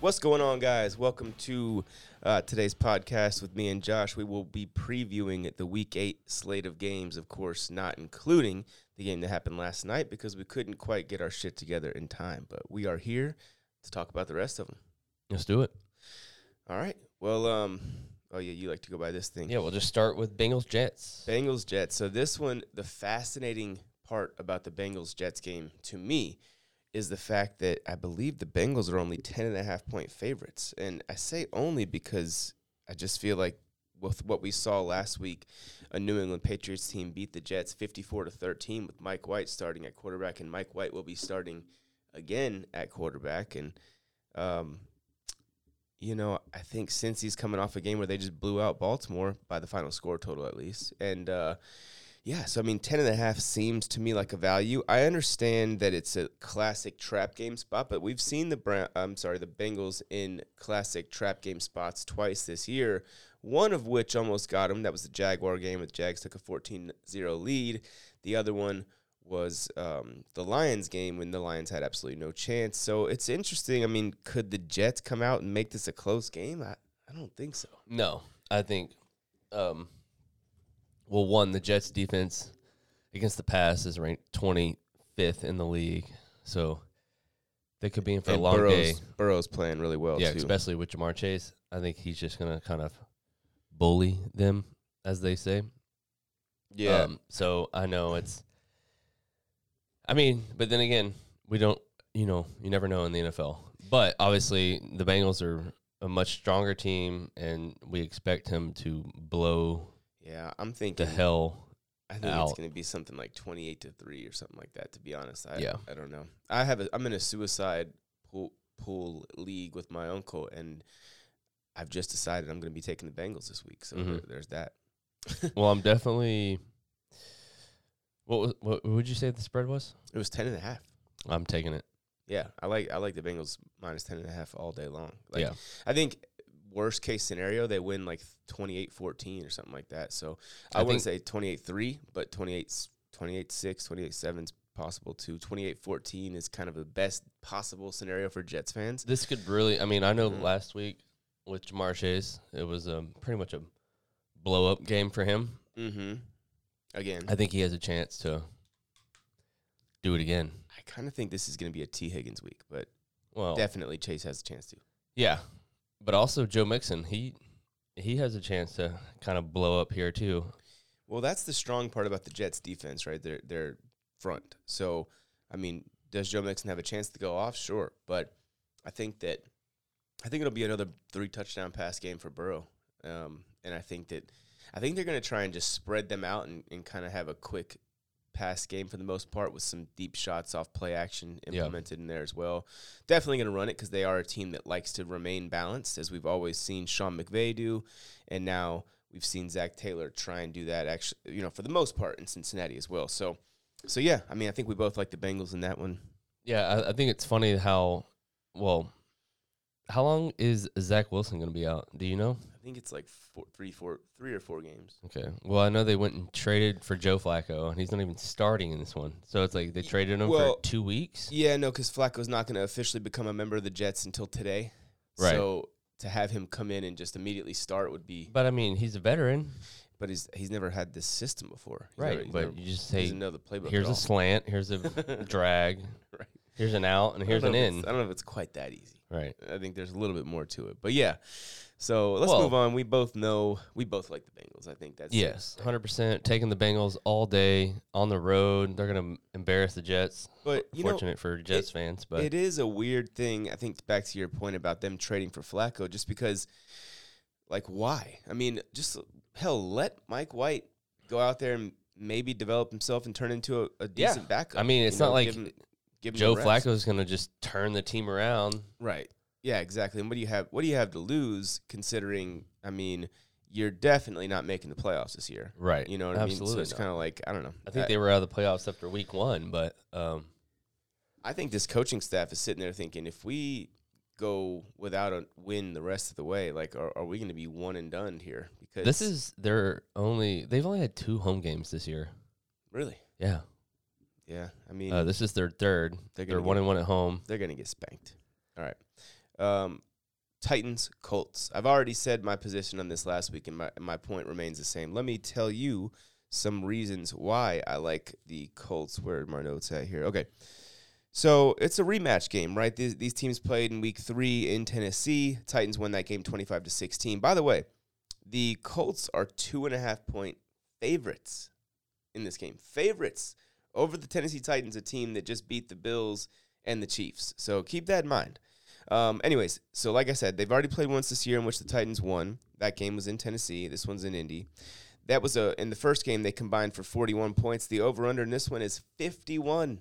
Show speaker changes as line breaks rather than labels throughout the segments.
What's going on, guys? Welcome to uh, today's podcast with me and Josh. We will be previewing the Week 8 slate of games, of course, not including the game that happened last night because we couldn't quite get our shit together in time. But we are here to talk about the rest of them.
Let's do it.
All right. Well, um, oh, yeah, you like to go by this thing.
Yeah, we'll just start with Bengals Jets.
Bengals Jets. So, this one, the fascinating part about the Bengals Jets game to me is the fact that I believe the Bengals are only 10 and a half point favorites. And I say only because I just feel like with what we saw last week, a New England Patriots team beat the Jets 54 to 13 with Mike White starting at quarterback, and Mike White will be starting again at quarterback. And, um, you know, I think since he's coming off a game where they just blew out Baltimore by the final score total at least, and uh, yeah, so I mean, 10 and a half seems to me like a value. I understand that it's a classic trap game spot, but we've seen the Brown, I'm sorry, the Bengals in classic trap game spots twice this year. One of which almost got them. That was the Jaguar game. with Jags took a 14-0 lead. The other one was um, the Lions game when the Lions had absolutely no chance. So it's interesting. I mean, could the Jets come out and make this a close game? I, I don't think so.
No, I think, um, well, one, the Jets defense against the pass is ranked 25th in the league. So they could be in for
And
a long
Burrow's,
day.
Burrow's playing really well
yeah,
too.
especially with Ja'Marr Chase. I think he's just going to kind of bully them, as they say.
yeah,
Um, so I know it's. I mean, but then again, we don't. You know, you never know in the NFL. But obviously, the Bengals are a much stronger team, and we expect him to blow
yeah. I'm thinking the
hell.
I think it's going to be something like 28 to 3 or something like that to be honest. I
Yeah.
I don't know. I have a I'm in a suicide pool pool league with my uncle and I've just decided I'm going to be taking the Bengals this week. So
Mhm.
there, there's that.
Well, I'm definitely. What was, what would you say the spread was?
It was 10 and a half.
I'm taking it.
Yeah, I like I like the Bengals minus 10 and a half all day long. Like
yeah,
I think worst case scenario they win like 28-14 or something like that. So I,
I
wouldn't say 28-3, but 28 28-6, 28-7 is possible too. 28-14 is kind of the best possible scenario for Jets fans.
this could really. I mean, I know
Mhm.
last week with Ja'Marr Chase, it was um, pretty much a blow up game for him.
Mm-hmm. Again,
I think he has a chance to do it again.
I kind of think this is going to be a Tee Higgins week, but
Well,
definitely Chase has a chance to.
yeah, but also Joe Mixon, he he has a chance to kind of blow up here too.
Well, that's the strong part about the Jets defense, right? Their their front. So, I mean, does Joe Mixon have a chance to go off? Sure, but I think that I think it'll be another three touchdown pass game for Burrow, um, and I think that I think they're going to try and just spread them out and, and kind of have a quick pass game for the most part with some deep shots off play action
Yeah.
implemented in there as well. Definitely going to run it because they are a team that likes to remain balanced, as we've always seen Sean McVay do, and now we've seen Zac Taylor try and do that. Actually, you know, for the most part in Cincinnati as well. So, so yeah, I mean, I think we both like the Bengals in that one.
Yeah, I, I think it's funny how well. How long is Zach Wilson going to be out? Do you know?
I think it's like four, three, four, three or four games.
Okay. Well, I know they went and traded for Joe Flacco, and he's not even starting in this one. So it's like they traded him
Well,
for two weeks.
Yeah, no, because Flacco's not going to officially become a member of the Jets until today.
Right.
So to have him come in and just immediately start would be,
But I mean, he's a veteran,
but he's he's never had this system before. He's
right?
never-
but
never-
you just say,
know the playbook.
here's a slant, here's a drag,
Right.
here's an out, and here's an
know if it's-
in.
I don't know if it's quite that easy.
Right.
I think there's a little bit more to it, but yeah. So let's
Well-
move on. We both know we both like the Bengals. I think that's
Yes, uh, hundred percent. Taking the Bengals all day on the road. They're gonna embarrass the Jets.
But you know,
Fortunate for Jets fans, but
it is a weird thing. I think back to your point about them trading for Flacco, just because, like, why? I mean, just hell, let Mike White go out there and maybe develop himself and turn into a, a decent backup.
I mean,
you
it's not
know,
like
give him- give him
Joe
the reps.
Flacco's gonna just turn the team around.
right? Yeah, exactly. And what do you have? What do you have to lose? Considering, I mean, you're definitely not making the playoffs this year.
Right.
You know what I mean? So
Absolutely
it's kind of like I don't know.
I think they were out of the playoffs after week one, but um,
I think this coaching staff is sitting there thinking if we go without a win the rest of the way, like are, are we going to be one and done here? Because
this is their only. They've only had two home games this year.
really,
Yeah.
Yeah. I mean,
Uh, this is their third.
They're
They're, one and one at home.
they're going to get spanked. All right. Um, Titans Colts. I've already said my position on this last week, and my my point remains the same. Let me tell you some reasons why I like the Colts. Where are my notes at here? Okay. So it's a rematch game, right? These, these teams played in week three in Tennessee. Titans won that game 25 to 16. By the way, the Colts are two and a half point favorites in this game. Favorites over the Tennessee Titans, a team that just beat the Bills and the Chiefs. So keep that in mind. Um, anyways, so like I said, they've already played once this year in which the Titans won. That game was in Tennessee. This one's in Indy. That was a in the first game they combined for 41 points. The over under in this one is 51.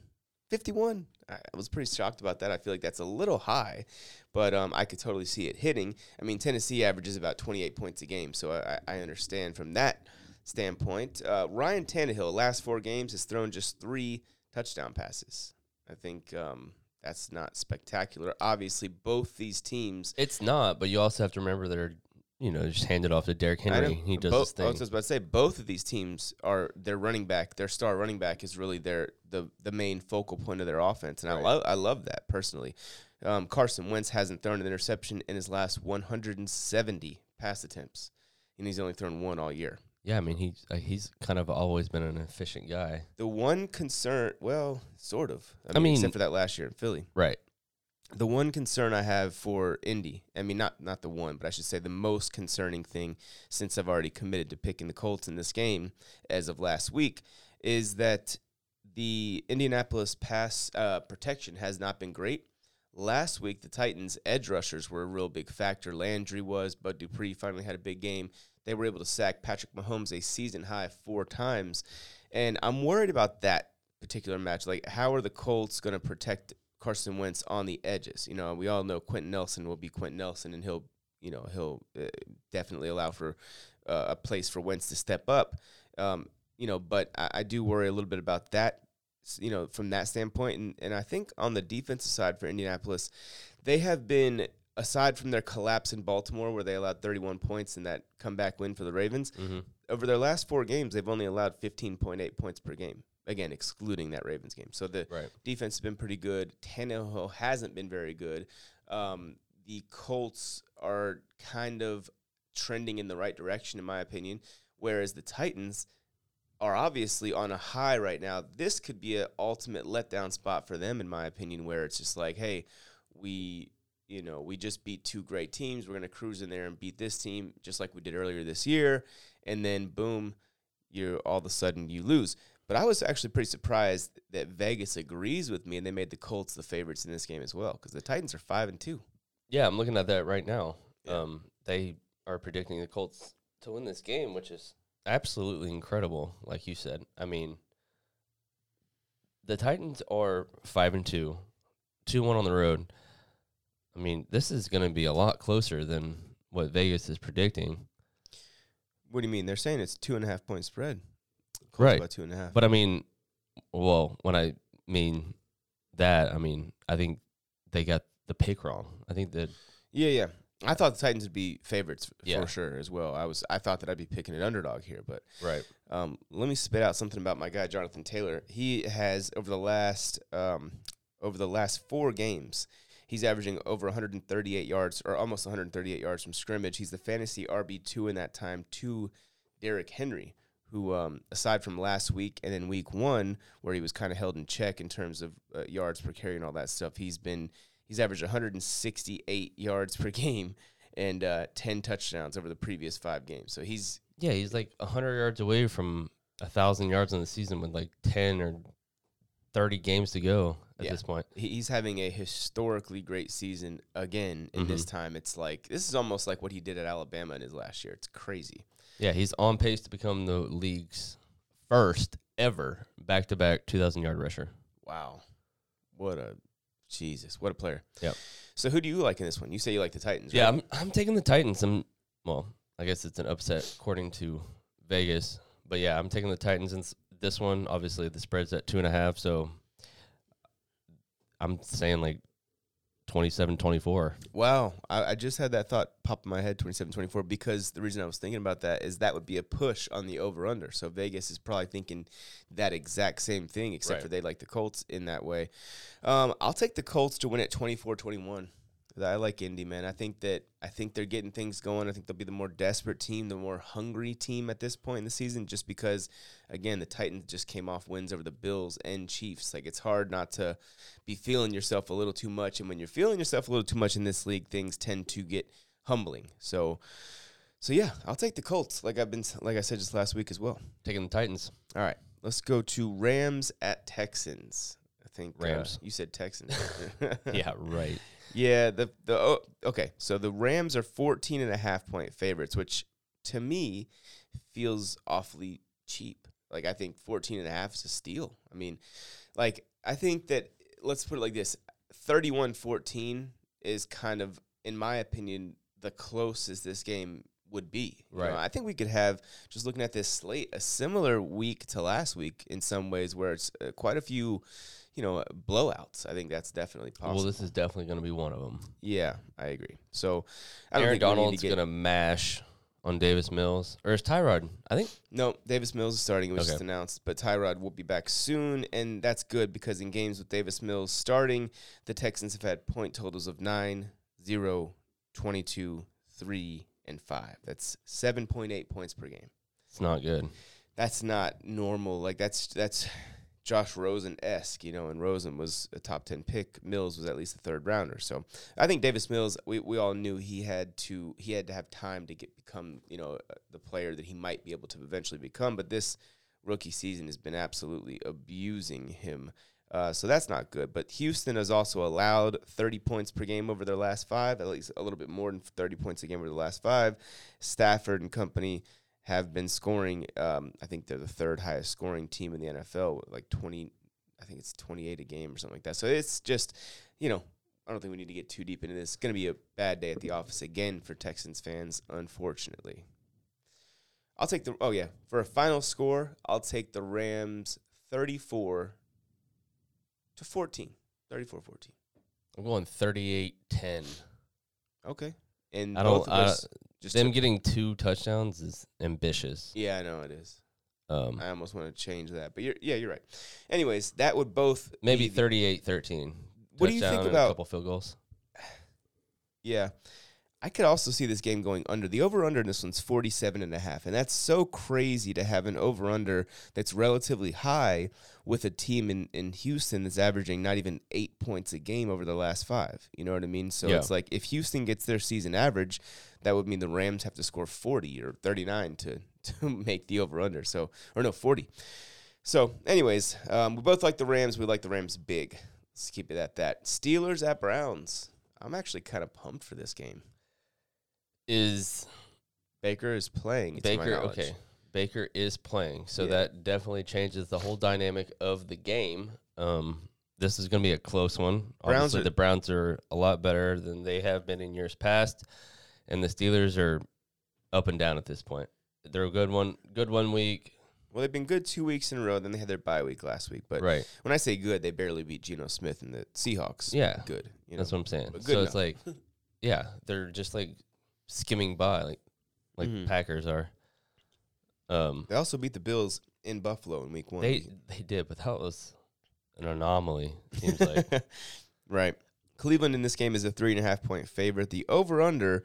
51. I was pretty shocked about that. I feel like that's a little high, but um, I could totally see it hitting. I mean, Tennessee averages about 28 points a game, so I, I understand from that standpoint. Uh, Ryan Tannehill, last four games, has thrown just three touchdown passes. I think um, that's not spectacular. Obviously, both these teams.
It's not, but you also have to remember they're you know just hand it off to Derrick Henry. He does
both,
his thing.
I was about to say both of these teams are their running back. Their star running back is really their the the main focal point of their offense, and
Right.
I love I love that personally. Um, Carson Wentz hasn't thrown an interception in his last 170 pass attempts, and he's only thrown one all year.
Yeah, I mean he's uh, he's kind of always been an efficient guy.
The one concern, well, sort of. I,
I
mean,
mean-
except for that last year in Philly.
Right.
The one concern I have for Indy, I mean, not not the one, but I should say the most concerning thing, since I've already committed to picking the Colts in this game as of last week, is that the Indianapolis pass uh, protection has not been great. Last week, the Titans' edge rushers were a real big factor. Landry was, Bud Dupree finally had a big game. They were able to sack Patrick Mahomes a season high four times, and I'm worried about that particular match. Like, how are the Colts going to protect Carson Wentz on the edges? You know, we all know Quenton Nelson will be Quenton Nelson, and he'll, you know, he'll uh, definitely allow for uh, a place for Wentz to step up. Um, you know, but I, I do worry a little bit about that. You know, from that standpoint, and and I think on the defensive side for Indianapolis, they have been aside from their collapse in Baltimore, where they allowed 31 points in that comeback win for the Ravens
Mm-hmm.
over their last four games, they've only allowed 15.8 points per game. Again, excluding that Ravens game. So the
Right.
defense has been pretty good. Tannehill hasn't been very good. Um, the Colts are kind of trending in the right direction, in my opinion, whereas the Titans are obviously on a high right now. This could be an ultimate letdown spot for them, in my opinion, where it's just like, hey, we, you know, we just beat two great teams. We're going to cruise in there and beat this team just like we did earlier this year. And then, boom, you're all of a sudden you lose. But I was actually pretty surprised that Vegas agrees with me, and they made the Colts the favorites in this game as well because the Titans are five and two.
Yeah, I'm looking at that right now.
Yeah.
Um, they are predicting the Colts to win this game, which is absolutely incredible. Like you said, I mean, the Titans are five and two, two one on the road. I mean, this is going to be a lot closer than what Vegas is predicting.
What do you mean? They're saying it's two and a half point spread. Colts
Right.
about two and a half.
But I mean, well, when I mean that, I mean I think they got the pick wrong. I think that
Yeah, yeah. I thought the Titans would be favorites
Yeah.
for sure as well. I was I thought that I'd be picking an underdog here, but
right.
um, let me spit out something about my guy Jonathan Taylor. He has over the last um, over the last four games, he's averaging over 138 yards or almost 138 yards from scrimmage. He's the fantasy RB two in that time to Derrick Henry, who um, aside from last week and then week one where he was kind of held in check in terms of uh, yards per carry and all that stuff, he's been he's averaged 168 yards per game and uh, 10 touchdowns over the previous five games. So he's
Yeah, he's like hundred yards away from a thousand yards in the season with like ten or thirty games to go at
Yeah.
this point.
he's having a historically great season again. And this mm-hmm. time, it's like this is almost like what he did at Alabama in his last year. It's crazy.
Yeah, he's on pace to become the league's first ever back to back two thousand yard rusher.
Wow, what a Jesus, what a player.
Yep.
So who do you like in this one? You say you like the Titans.
Yeah,
right?
I'm I'm taking the Titans. I'm well, I guess it's an upset according to Vegas, but yeah, I'm taking the Titans in s- this one. Obviously, the spread's at two and a half, so I'm saying like 27-24.
Wow, I, I just had that thought pop in my head, 27-24, because the reason I was thinking about that is that would be a push on the over/under. So Vegas is probably thinking that exact same thing, except
Right.
for they like the Colts in that way. Um, I'll take the Colts to win at 24-21. I like Indy, man. I think that I think they're getting things going. I think they'll be the more desperate team, the more hungry team at this point in the season, just because, again, the Titans just came off wins over the Bills and Chiefs. Like it's hard not to be feeling yourself a little too much, and when you're feeling yourself a little too much in this league, things tend to get humbling. So, so yeah, I'll take the Colts. Like I've been, like I said just last week as well.
Taking the Titans.
All right, let's go to Rams at Texans. I think uh,
Rams.
you said Texans.
yeah, right.
Yeah, the the oh, okay. So the Rams are 14 and a half point favorites, which to me feels awfully cheap. Like I think 14 and a half is a steal. I mean, like I think that let's put it like this. 31-14 is kind of in my opinion the closest this game would be. You know,
Right.
I think we could have just looking at this slate a similar week to last week in some ways where it's uh, quite a few, you know, blowouts. I think that's definitely possible.
Well, this is definitely going to be one of them.
Yeah, I agree. So I don't
Aaron
think we need to
Donald's going to mash on Davis Mills. Or is Tyrod? I think.
No, Davis Mills is starting. It was just announced, but Tyrod will be back soon, and that's good because in games with Davis Mills starting, the Texans have had point totals of 9, 0, 22, 3, and 5. That's 7.8 points per game.
It's not good.
That's not normal. Like that's that's Josh Rosen esque, you know, and Rosen was a top ten pick. Mills was at least a third rounder. So I think Davis Mills, we, we all knew he had to he had to have time to get become, you know, uh, the player that he might be able to eventually become. But this rookie season has been absolutely abusing him. Uh, so that's not good. But Houston has also allowed 30 points per game over their last five, at least a little bit more than 30 points a game over the last five. Stafford and company have been scoring. Um, I think they're the third highest scoring team in the NFL, like 20, I think it's 28 a game or something like that. So it's just, you know, I don't think we need to get too deep into this. It's going to be a bad day at the office again for Texans fans, unfortunately. I'll take the, oh yeah, for a final score, I'll take the Rams 34 to 14. 34 14.
I'm going 38 10.
Okay. And
I don't. I,
just
them getting two touchdowns is ambitious.
Yeah, I know it is.
Um,
I almost want to change that, but you're yeah, you're right. Anyways, that would both
maybe
be
38 13.
What do you think
and a couple field goals?
Yeah. I could also see this game going under. The over under in this one's 47 and a half. And that's so crazy to have an over under that's relatively high with a team in, in Houston that's averaging not even eight points a game over the last five. You know what I mean? So
Yeah.
it's like if Houston gets their season average, that would mean the Rams have to score 40 or 39 to, to make the over under. So, or no, 40. So, anyways, um, we both like the Rams. We like the Rams big. Let's keep it at that. Steelers at Browns. I'm actually kind of pumped for this game.
Is
Baker is playing.
Baker okay? Baker is playing, so
Yeah.
that definitely changes the whole dynamic of the game. Um, this is going to be a close one.
Browns
Obviously,
are-
the Browns are a lot better than they have been in years past, and the Steelers are up and down at this point. They're a good one, good one week,
Well, they've been good two weeks in a row. Then they had their bye week last week. But
right?
when I say good, they barely beat Geno Smith and the Seahawks.
Yeah.
good. You know?
That's what I'm saying. So
good
it's like, yeah, they're just like skimming by, like like
Mhm.
Packers are. Um,
they also beat the Bills in Buffalo in Week One.
they they did, but that was an anomaly. Seems like
right. Cleveland in this game is a three and a half point favorite. The over under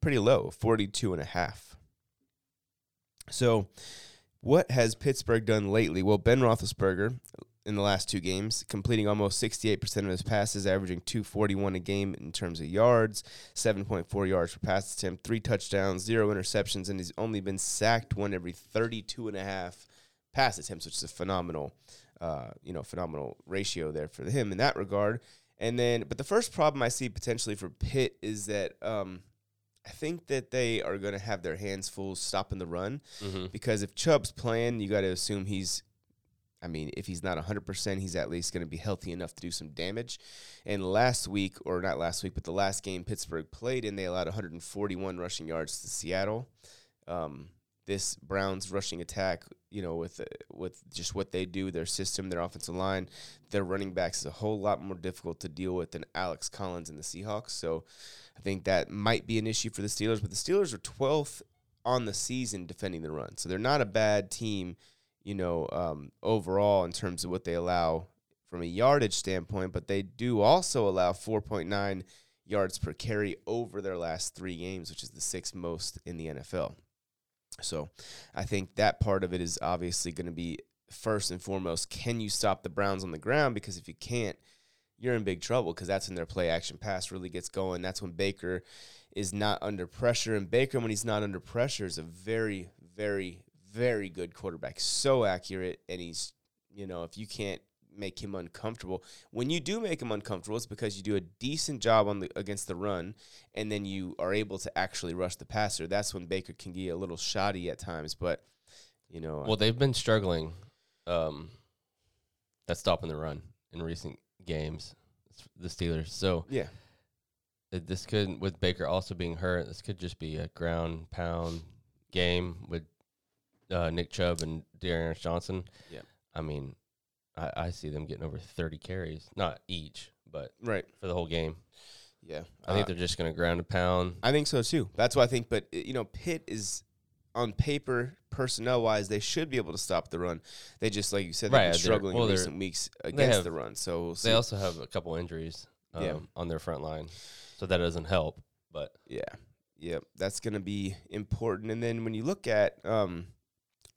pretty low, 42 and a half. So, what has Pittsburgh done lately? Well, Ben Roethlisberger in the last two games, completing almost 68% of his passes, averaging 241 a game in terms of yards, 7.4 yards per pass attempt, three touchdowns, zero interceptions, and he's only been sacked one every 32 and a half pass attempts, which is a phenomenal, uh, you know, phenomenal ratio there for him in that regard. And then, but the first problem I see potentially for Pitt is that um, I think that they are going to have their hands full stopping the run
mhm.
because if Chubb's playing, you got to assume he's. I mean, if he's not 100%, he's at least going to be healthy enough to do some damage. And last week, or not last week, but the last game Pittsburgh played in, they allowed 141 rushing yards to Seattle. Um, this Browns rushing attack, you know, with uh, with just what they do, their system, their offensive line, their running backs is a whole lot more difficult to deal with than Alex Collins and the Seahawks. So I think that might be an issue for the Steelers. But the Steelers are 12th on the season defending the run, so they're not a bad team, you know, um, overall in terms of what they allow from a yardage standpoint. But they do also allow 4.9 yards per carry over their last three games, which is the sixth most in the NFL. So I think that part of it is obviously going to be first and foremost can you stop the Browns on the ground? Because if you can't, you're in big trouble because that's when their play action pass really gets going. That's when Baker is not under pressure. And Baker, when he's not under pressure, is a very, very, very good quarterback. So accurate. And he's, you know, if you can't make him uncomfortable, when you do make him uncomfortable, it's because you do a decent job on the against the run and then you are able to actually rush the passer. That's when Baker can get a little shoddy at times. But, you know,
Well, they've been struggling um, at stopping the run in recent games, the Steelers. So
yeah.
this could, with Baker also being hurt, this could just be a ground pound game with uh, Nick Chubb and Darius Johnson.
Yeah.
I mean, I, I see them getting over 30 carries, not each, but
Right.
for the whole game.
Yeah.
I think
Uh,
they're just going to ground a pound.
I think so too. That's what I think. But you know, Pitt is on paper, personnel wise, they should be able to stop the run. They just, like you said, they've
Right,
been
they're-
struggling
well,
in recent weeks against
have-
the run. So we'll.
They also have a couple injuries um,
Yeah.
on their front line, so that doesn't help. But
yeah, yeah, that's going to be important. And then when you look at um,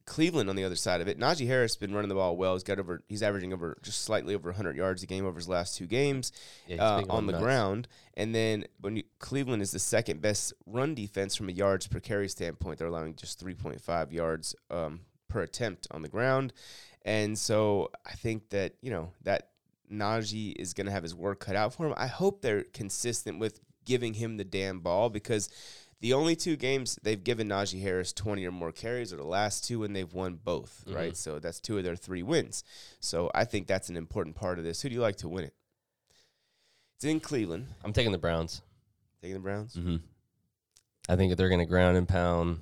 Cleveland on the other side of it, Najee Harris been running the ball well. He's got over, he's averaging over just slightly over 100 yards a game over his last two games.
yeah,
uh, on the
nuts.
ground. And then when you, Cleveland is the second best run defense from a yards per carry standpoint, they're allowing just 3.5 yards um, per attempt on the ground. And so I think that, you know, that Najee is going to have his work cut out for him. I hope they're consistent with giving him the damn ball because the only two games they've given Najee Harris 20 or more carries are the last two, and they've won both,
Mhm.
right? So that's two of their three wins. So I think that's an important part of this. Who do you like to win it? It's in Cleveland.
I'm taking the Browns.
Taking the Browns.
Mm-hmm. I think they're going to ground and pound.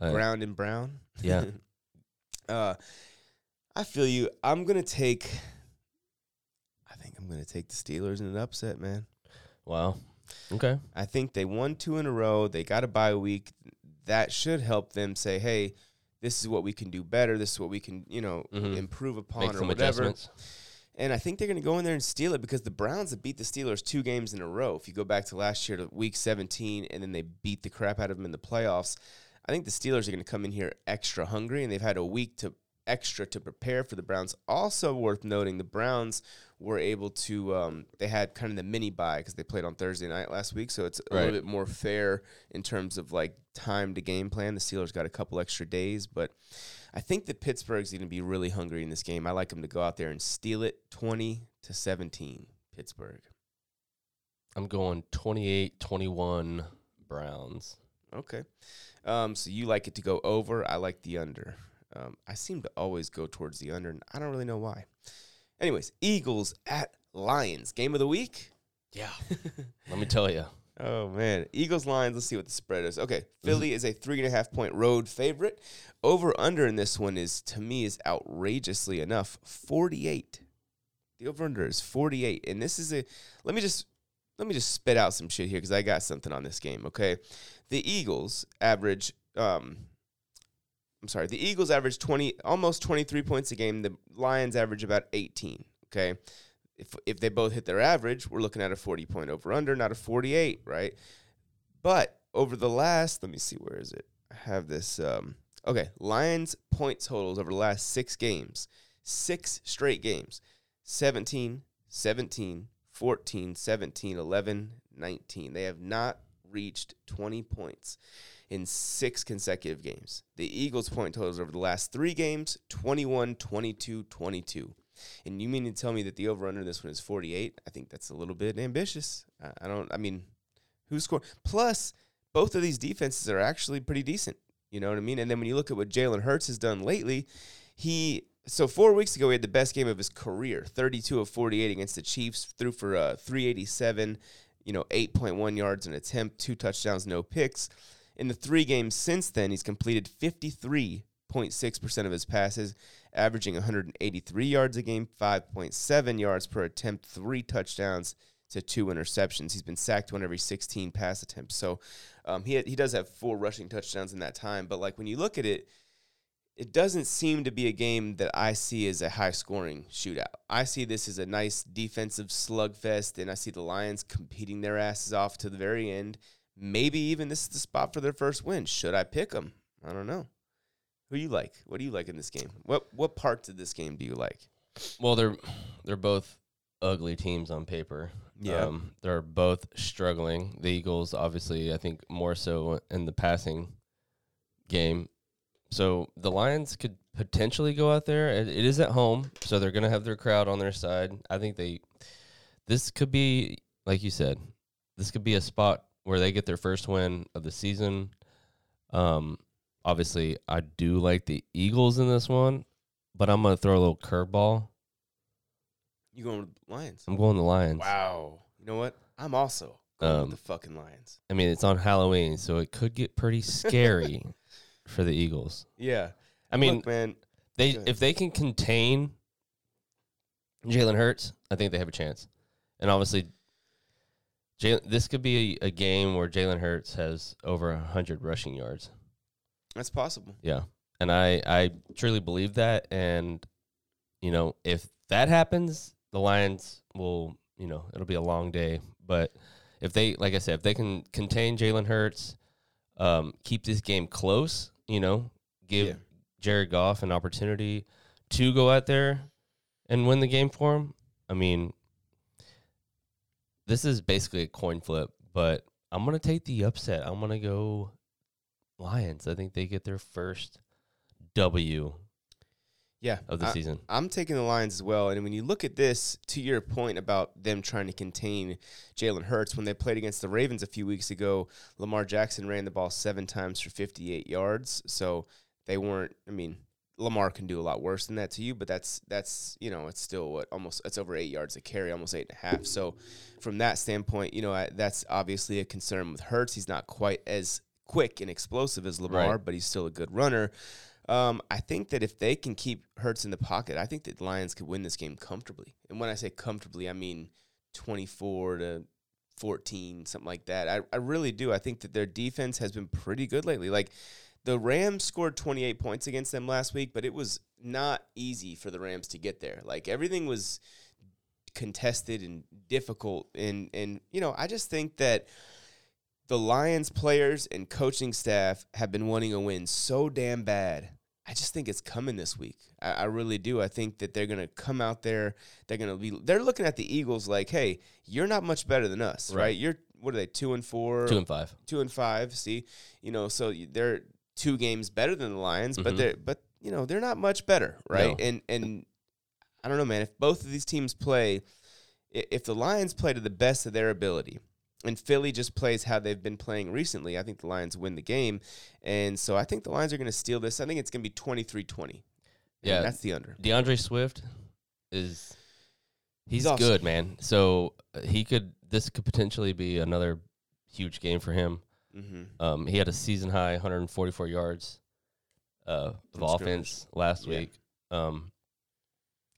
Uh,
Brown and Brown.
Yeah.
uh, I feel you. I'm gonna take. I think I'm gonna take the Steelers in an upset, man.
Wow. Okay.
I think they won two in a row. They got a bye week. That should help them say, "Hey, this is what we can do better. This is what we can, you know,
Mhm.
improve upon
Make
or whatever." And I think they're going to go in there and steal it because the Browns have beat the Steelers two games in a row. If you go back to last year to week 17 and then they beat the crap out of them in the playoffs, I think the Steelers are going to come in here extra hungry and they've had a week to extra to prepare for the Browns. Also worth noting, the Browns were able to um, they had kind of the mini bye because they played on Thursday night last week, so it's a
Right.
little bit more fair in terms of like time to game plan. The Steelers got a couple extra days, but I think that Pittsburgh's going to be really hungry in this game. I like them to go out there and steal it 20 to 17 Pittsburgh.
I'm going 28-21 Browns.
Okay. Um, so you like it to go over. I like the under. Um, I seem to always go towards the under, and I don't really know why. Anyways, Eagles at Lions. Game of the week?
Yeah. Let me tell you.
Oh man, Eagles Lions. Let's see what the spread is. Okay, Philly is a three and a half point road favorite. Over under in this one is to me is outrageously enough forty eight. The over under is forty eight, and this is a. Let me just let me just spit out some shit here because I got something on this game. Okay, the Eagles average. Um, I'm sorry, the Eagles average twenty almost twenty three points a game. The Lions average about eighteen. Okay, if if they both hit their average, we're looking at a 40 point over under, not a 48, right? But over the last, let me see, where is it? I have this. Um, okay, Lions point totals over the last six games, six straight games 17, 17, 14, 17, 11, 19. They have not reached 20 points in six consecutive games. The Eagles' point totals over the last three games 21, 22, 22. And you mean to tell me that the over under this one is 48? I think that's a little bit ambitious. I, I don't, I mean, who scored? Plus, both of these defenses are actually pretty decent. You know what I mean? And then when you look at what Jalen Hurts has done lately, he, so four weeks ago, he had the best game of his career 32 of 48 against the Chiefs, threw for uh, 387, you know, 8.1 yards an attempt, two touchdowns, no picks. In the three games since then, he's completed 53.6% of his passes, averaging 183 yards a game, 5.7 yards per attempt, three touchdowns to two interceptions. He's been sacked one every 16 pass attempts. So um, he he does have four rushing touchdowns in that time. But like when you look at it, it doesn't seem to be a game that I see as a high scoring shootout. I see this as a nice defensive slugfest, and I see the Lions competing their asses off to the very end. Maybe even this is the spot for their first win. Should I pick them? I don't know. Who you like? What do you like in this game? What what parts of this game do you like?
Well, they're they're both ugly teams on paper.
Yeah.
Um, they're both struggling. The Eagles, obviously, I think more so in the passing game. So the Lions could potentially go out there. It, it is at home, so they're going to have their crowd on their side. I think they. This could be, like you said, this could be a spot where they get their first win of the season. Um, obviously, I do like the Eagles in this one, but I'm going to throw a little curveball.
You going with Lions?
I'm going the Lions.
Wow. You know what? I'm also going
Um,
with the fucking Lions.
I mean, it's on Halloween, so it could get pretty scary for the Eagles.
Yeah.
I mean,
Look, man.
they if they can contain Jalen Hurts, I think they have a chance. And obviously, Jalen, this could be a, a game where Jalen Hurts has over hundred rushing yards.
That's possible.
Yeah, and I I truly believe that. And you know, if that happens, the Lions will you know it'll be a long day. But if they like I said, if they can contain Jalen Hurts, um, keep this game close, you know, give
Yeah.
Jared Goff an opportunity to go out there and win the game for him. I mean, this is basically a coin flip, but I'm gonna take the upset. I'm gonna go Lions. I think they get their first W
Yeah.
of the
I-
season.
I'm taking the Lions as well. And when you look at this, to your point about them trying to contain Jalen Hurts, when they played against the Ravens a few weeks ago, Lamar Jackson ran the ball seven times for 58 yards. So they weren't, I mean, Lamar can do a lot worse than that to you, but that's, that's you know, it's still what, almost, it's over eight yards a carry, almost eight and a half. So from that standpoint, you know, I, that's obviously a concern with Hurts. He's not quite as quick and explosive as Lamar,
Right.
but he's still a good runner. Um, I think that if they can keep Hurts in the pocket, I think that the Lions could win this game comfortably. And when I say comfortably, I mean 24 to 14, something like that. I, I really do. I think that their defense has been pretty good lately. Like the Rams scored 28 points against them last week, but it was not easy for the Rams to get there. Like everything was contested and difficult. And, and you know, I just think that the Lions players and coaching staff have been wanting a win so damn bad. I just think it's coming this week. I, I really do. I think that they're gonna come out there. They're gonna be. They're looking at the Eagles like, hey, you're not much better than us, right?
Right.
You're what are they? Two and four.
Two and five.
two and five. See, you know, so they're two games better than the Lions, but
Mhm.
they're but you know they're not much better, right?
No.
And and I don't know, man. If both of these teams play, if the Lions play to the best of their ability, and Philly just plays how they've been playing recently, I think the Lions win the game. And so I think the Lions are going to steal this. I think it's going to be 23-20.
Yeah.
that's the under.
DeAndre Swift is he's,
He's awesome.
good, man. So uh, he could this could potentially be another huge game for him.
Mm-hmm.
Um, he had a season high 144 yards uh, of offense last
Yeah.
week. Um,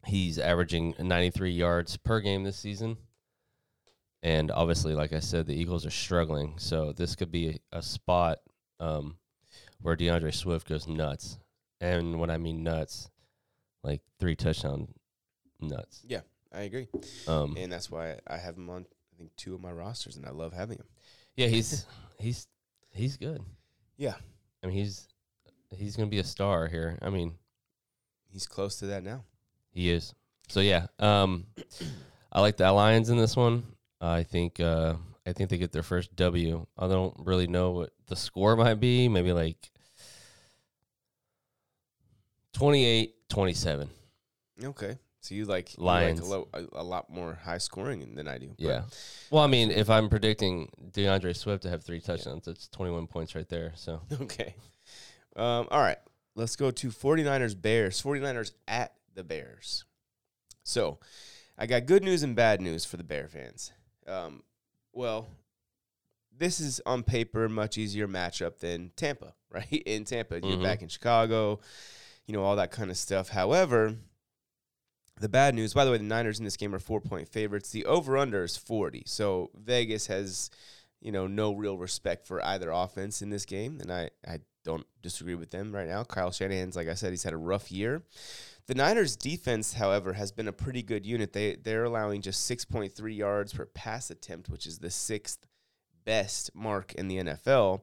he's averaging 93 yards per game this season. And obviously, like I said, the Eagles are struggling. So this could be a, a spot um, where DeAndre Swift goes nuts. And when I mean nuts, like three touchdown nuts.
Yeah, I agree.
Um,
And that's why I have him on, I think, two of my rosters, and I love having him.
yeah, he's he's he's good.
Yeah.
I mean, he's he's gonna be a star here. I mean,
He's close to that now.
He is. So yeah, um, I like the Lions in this one. I think uh, I think they get their first W. I don't really know what the score might be. Maybe like 28-27.
Okay. So you like you like a, lo- a, lot more high scoring than I do.
Yeah. Well, I mean, if I'm predicting DeAndre Swift to have three touchdowns, it's 21 points right there. So
Okay. Um, all right. Let's go to 49ers Bears. 49ers at the Bears. So I got good news and bad news for the Bear fans. Um, well, this is on paper a much easier matchup than Tampa, right? In Tampa, you're
Mhm.
back in Chicago, you know, all that kind of stuff. However, the bad news, by the way, the Niners in this game are four point favorites. The over under is 40. So Vegas has, you know, no real respect for either offense in this game. And I, I don't disagree with them right now. Kyle Shanahan's, like I said, he's had a rough year. The Niners' defense, however, has been a pretty good unit. They they're allowing just 6.3 yards per pass attempt, which is the sixth best mark in the NFL.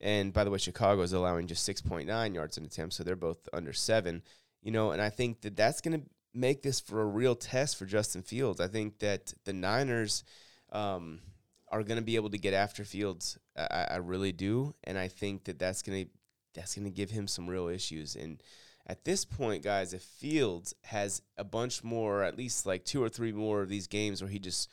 And by the way, Chicago is allowing just 6.9 yards an attempt, so they're both under seven. You know, and I think that that's going to make this for a real test for Justin Fields. I think that the Niners um, are going to be able to get after Fields. I, I really do, and I think that that's going to that's going to give him some real issues. And at this point, guys, if Fields has a bunch more, at least like two or three more of these games where he just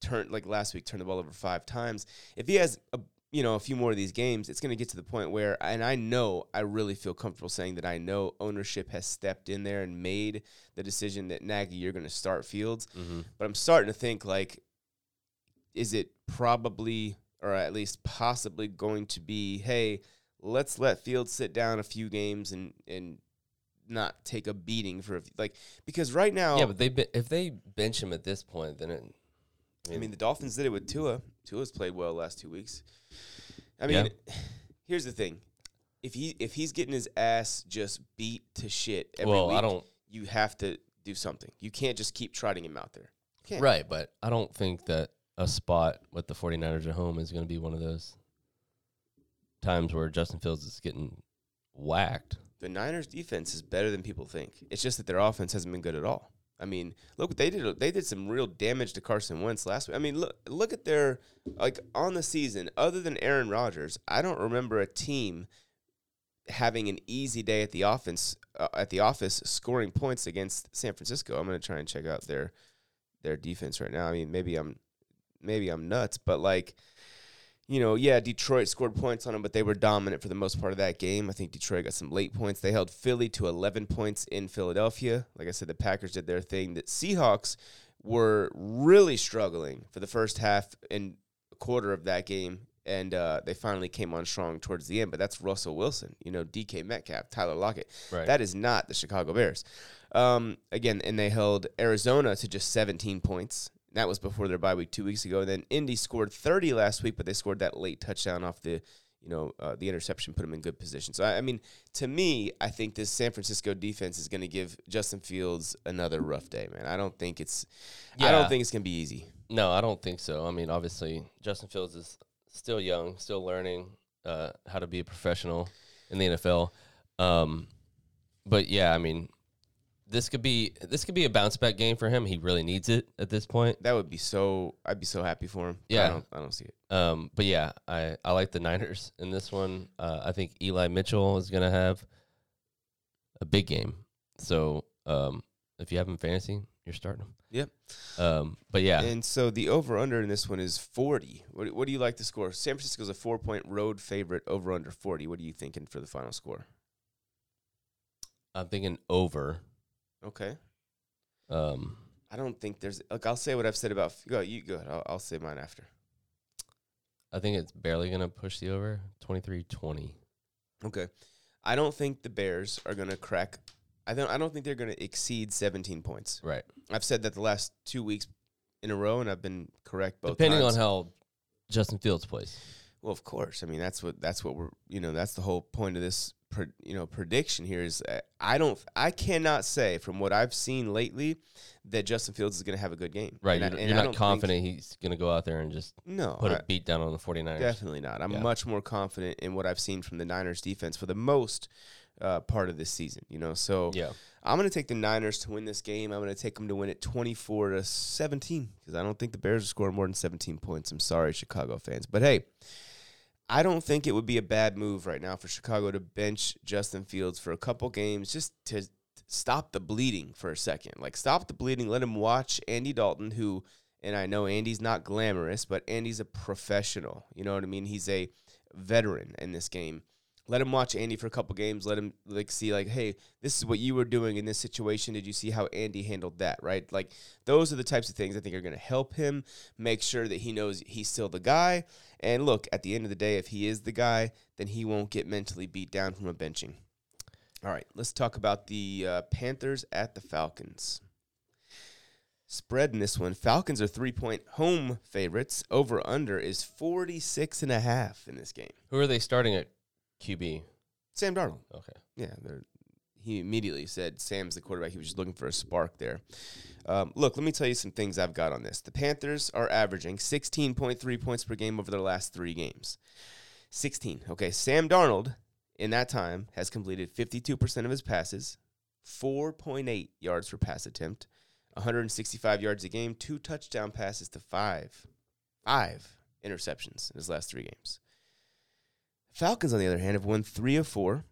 turned like last week turned the ball over five times, if he has a you know a few more of these games, it's going to get to the point where, and I know I really feel comfortable saying that I know ownership has stepped in there and made the decision that Nagy you're going to start Fields,
Mm-hmm.
but I'm starting to think like, is it probably or at least possibly going to be, hey, let's let Fields sit down a few games and and not take a beating for a like because right now
Yeah, but they be- if they bench him at this point, then it.
I mean, the Dolphins did it with Tua. Tua's played well last two weeks. I mean, here's the thing: if he if he's getting his ass just beat to shit every
well,
week,
I don't.
you have to do something. You can't just keep trotting him out there.
Right, but I don't think that a spot with the 49ers at home is going to be one of those times where Justin Fields is getting whacked.
The Niners' defense is better than people think. It's just that their offense hasn't been good at all. I mean, look they did. They did some real damage to Carson Wentz last week. I mean, look look at their like on the season. Other than Aaron Rodgers, I don't remember a team having an easy day at the offense uh, at the office scoring points against San Francisco. I'm going to try and check out their their defense right now. I mean, maybe I'm maybe I'm nuts, but like you know, yeah, Detroit scored points on them, but they were dominant for the most part of that game. I think Detroit got some late points. They held Philly to 11 points in Philadelphia. Like I said, the Packers did their thing. The Seahawks were really struggling for the first half and quarter of that game, and uh, they finally came on strong towards the end. But that's Russell Wilson, you know, DK Metcalf, Tyler Lockett.
Right.
That is not the Chicago Bears. Um, again, and they held Arizona to just 17 points. That was before their bye week two weeks ago. And then Indy scored 30 last week, but they scored that late touchdown off the, you know, uh, the interception put them in good position. So I, I mean, to me, I think this San Francisco defense is going to give Justin Fields another rough day, man. I don't think it's, I don't think it's going to be easy.
No, I don't think so. I mean, obviously, Justin Fields is still young, still learning uh, how to be a professional in the NFL. Um, but yeah, I mean, this could be this could be a bounce back game for him. He really needs it at this point.
That would be so. I'd be so happy for him.
Yeah.
I don't. I don't see it.
Um, but yeah, I, I like the Niners in this one. Uh, I think Eli Mitchell is going to have a big game. So um, if you have him fantasy, you're starting him.
Yep.
Um, but yeah,
And so the over under in this one is 40. What, what do you like to score? San Francisco's a four point road favorite over under 40. What are you thinking for the final score?
I'm thinking over.
Okay.
Um,
I don't think there's like I'll say what I've said about go you go ahead. I'll, I'll say mine after.
I think it's barely going to push the over 23 20.
Okay. I don't think the Bears are gonna crack I don't I don't think they're gonna exceed 17 points.
Right.
I've said that the last two weeks in a row and I've been correct both
Depending
times.
on how Justin Fields plays.
Well, of course. I mean, that's what that's what we're you know that's the whole point of this pre, you know prediction here is uh, I don't I cannot say from what I've seen lately that Justin Fields is going to have a good game.
Right.
And I-
You're,
and
you're not confident he's going to go out there and just
no,
put
I-
a beat down on the 49ers.
definitely not. I'm
Yeah.
much more confident in what I've seen from the Niners defense for the most uh, part of this season. You know, so
Yeah.
I'm going to take the Niners to win this game. I'm going to take them to win it 24 to 17 because I don't think the Bears will score more than 17 points. I'm sorry, Chicago fans, but hey. I don't think it would be a bad move right now for Chicago to bench Justin Fields for a couple games just to stop the bleeding for a second. Like stop the bleeding, let him watch Andy Dalton who and I know Andy's not glamorous, but Andy's a professional. You know what I mean? He's a veteran in this game. Let him watch Andy for a couple games. Let him like see like, hey, this is what you were doing in this situation. Did you see how Andy handled that? Right? Like those are the types of things I think are going to help him make sure that he knows he's still the guy. And look, at the end of the day, if he is the guy, then he won't get mentally beat down from a benching. All right, let's talk about the uh, Panthers at the Falcons. Spread in this one, Falcons are three point home favorites. Over under is 46 and a half in this game.
Who are they starting at QB?
Sam Darnold.
Okay.
Yeah, they're- he immediately said Sam's the quarterback. He was just looking for a spark there. Um, look, let me tell you some things I've got on this. The Panthers are averaging 16.3 points per game over their last three games. 16. Okay, Sam Darnold in that time has completed 52% of his passes, 4.8 yards per pass attempt, 165 yards a game, two touchdown passes to five, five interceptions in his last three games. Falcons, on the other hand, have won three of four.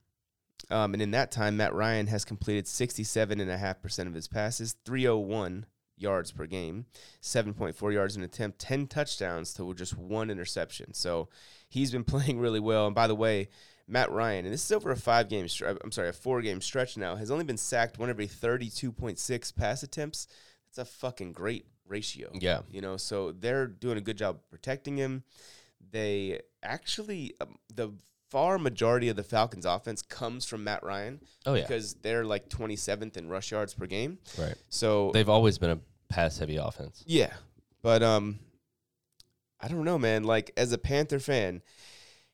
Um, and in that time, Matt Ryan has completed 67.5% of his passes, 301 yards per game, 7.4 yards an attempt, 10 touchdowns to just one interception. So he's been playing really well. And by the way, Matt Ryan, and this is over a five game, str- I'm sorry, a four game stretch now, has only been sacked one every 32.6 pass attempts. That's a fucking great ratio.
Yeah.
You know, so they're doing a good job protecting him. They actually, um, the far majority of the Falcons' offense comes from Matt Ryan
Oh yeah.
because they're like 27th in rush yards per game.
right.
So
They've always been a pass heavy offense.
yeah, but um, I don't know, man. Like as a Panther fan,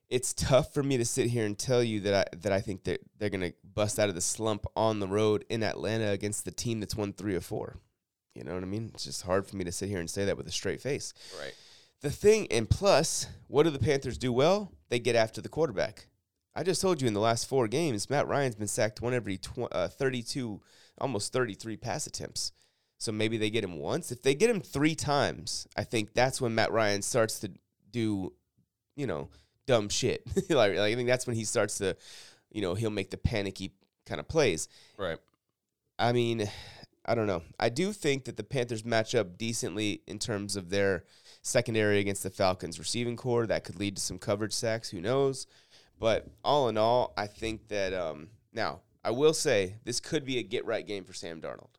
it's tough for me to sit here and tell you that I that I think that they're gonna bust out of the slump on the road in Atlanta against the team that's won three or four. You know what I mean? It's just hard for me to sit here and say that with a straight face.
Right.
The thing, and plus, what do the Panthers do well? They get after the quarterback. I just told you in the last four games, Matt Ryan's been sacked one every tw- uh, 32, almost 33 pass attempts. So maybe they get him once. If they get him three times, I think that's when Matt Ryan starts to do, you know, dumb shit. like, like, I think that's when he starts to, you know, he'll make the panicky kind of plays.
Right.
I mean, I don't know. I do think that the Panthers match up decently in terms of their secondary against the Falcons receiving corps. That could lead to some coverage sacks. Who knows? But all in all, I think that um, now I will say this could be a get right game for Sam Darnold.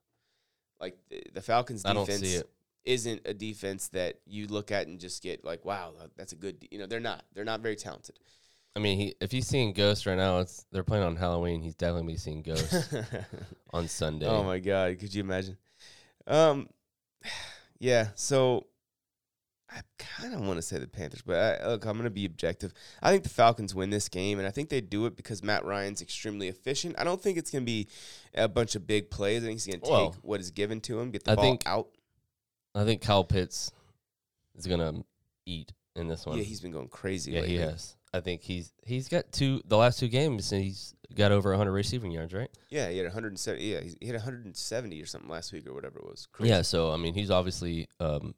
Like the, the Falcons defense isn't a defense that you look at and just get like, wow, that's a good. de-" You know, they're not. They're not very talented.
I mean, he, if he's seeing ghosts right now, it's they're playing on Halloween. He's definitely be seeing ghosts on Sunday.
Oh my god, could you imagine? Um, yeah. So I kind of want to say the Panthers, but I, look, I'm going to be objective. I think the Falcons win this game, and I think they do it because Matt Ryan's extremely efficient. I don't think it's going to be a bunch of big plays. I think he's going to take what is given to him, get the
I
ball
think-
out.
I think Kyle Pitts is gonna eat in this one.
Yeah, he's been going crazy.
Yeah, he has. I think he's he's got two the last two games and he's got over 100 receiving yards, right?
Yeah, he had 170. Yeah, he had 170 or something last week or whatever it was. Crazy.
Yeah, so I mean, he's obviously um,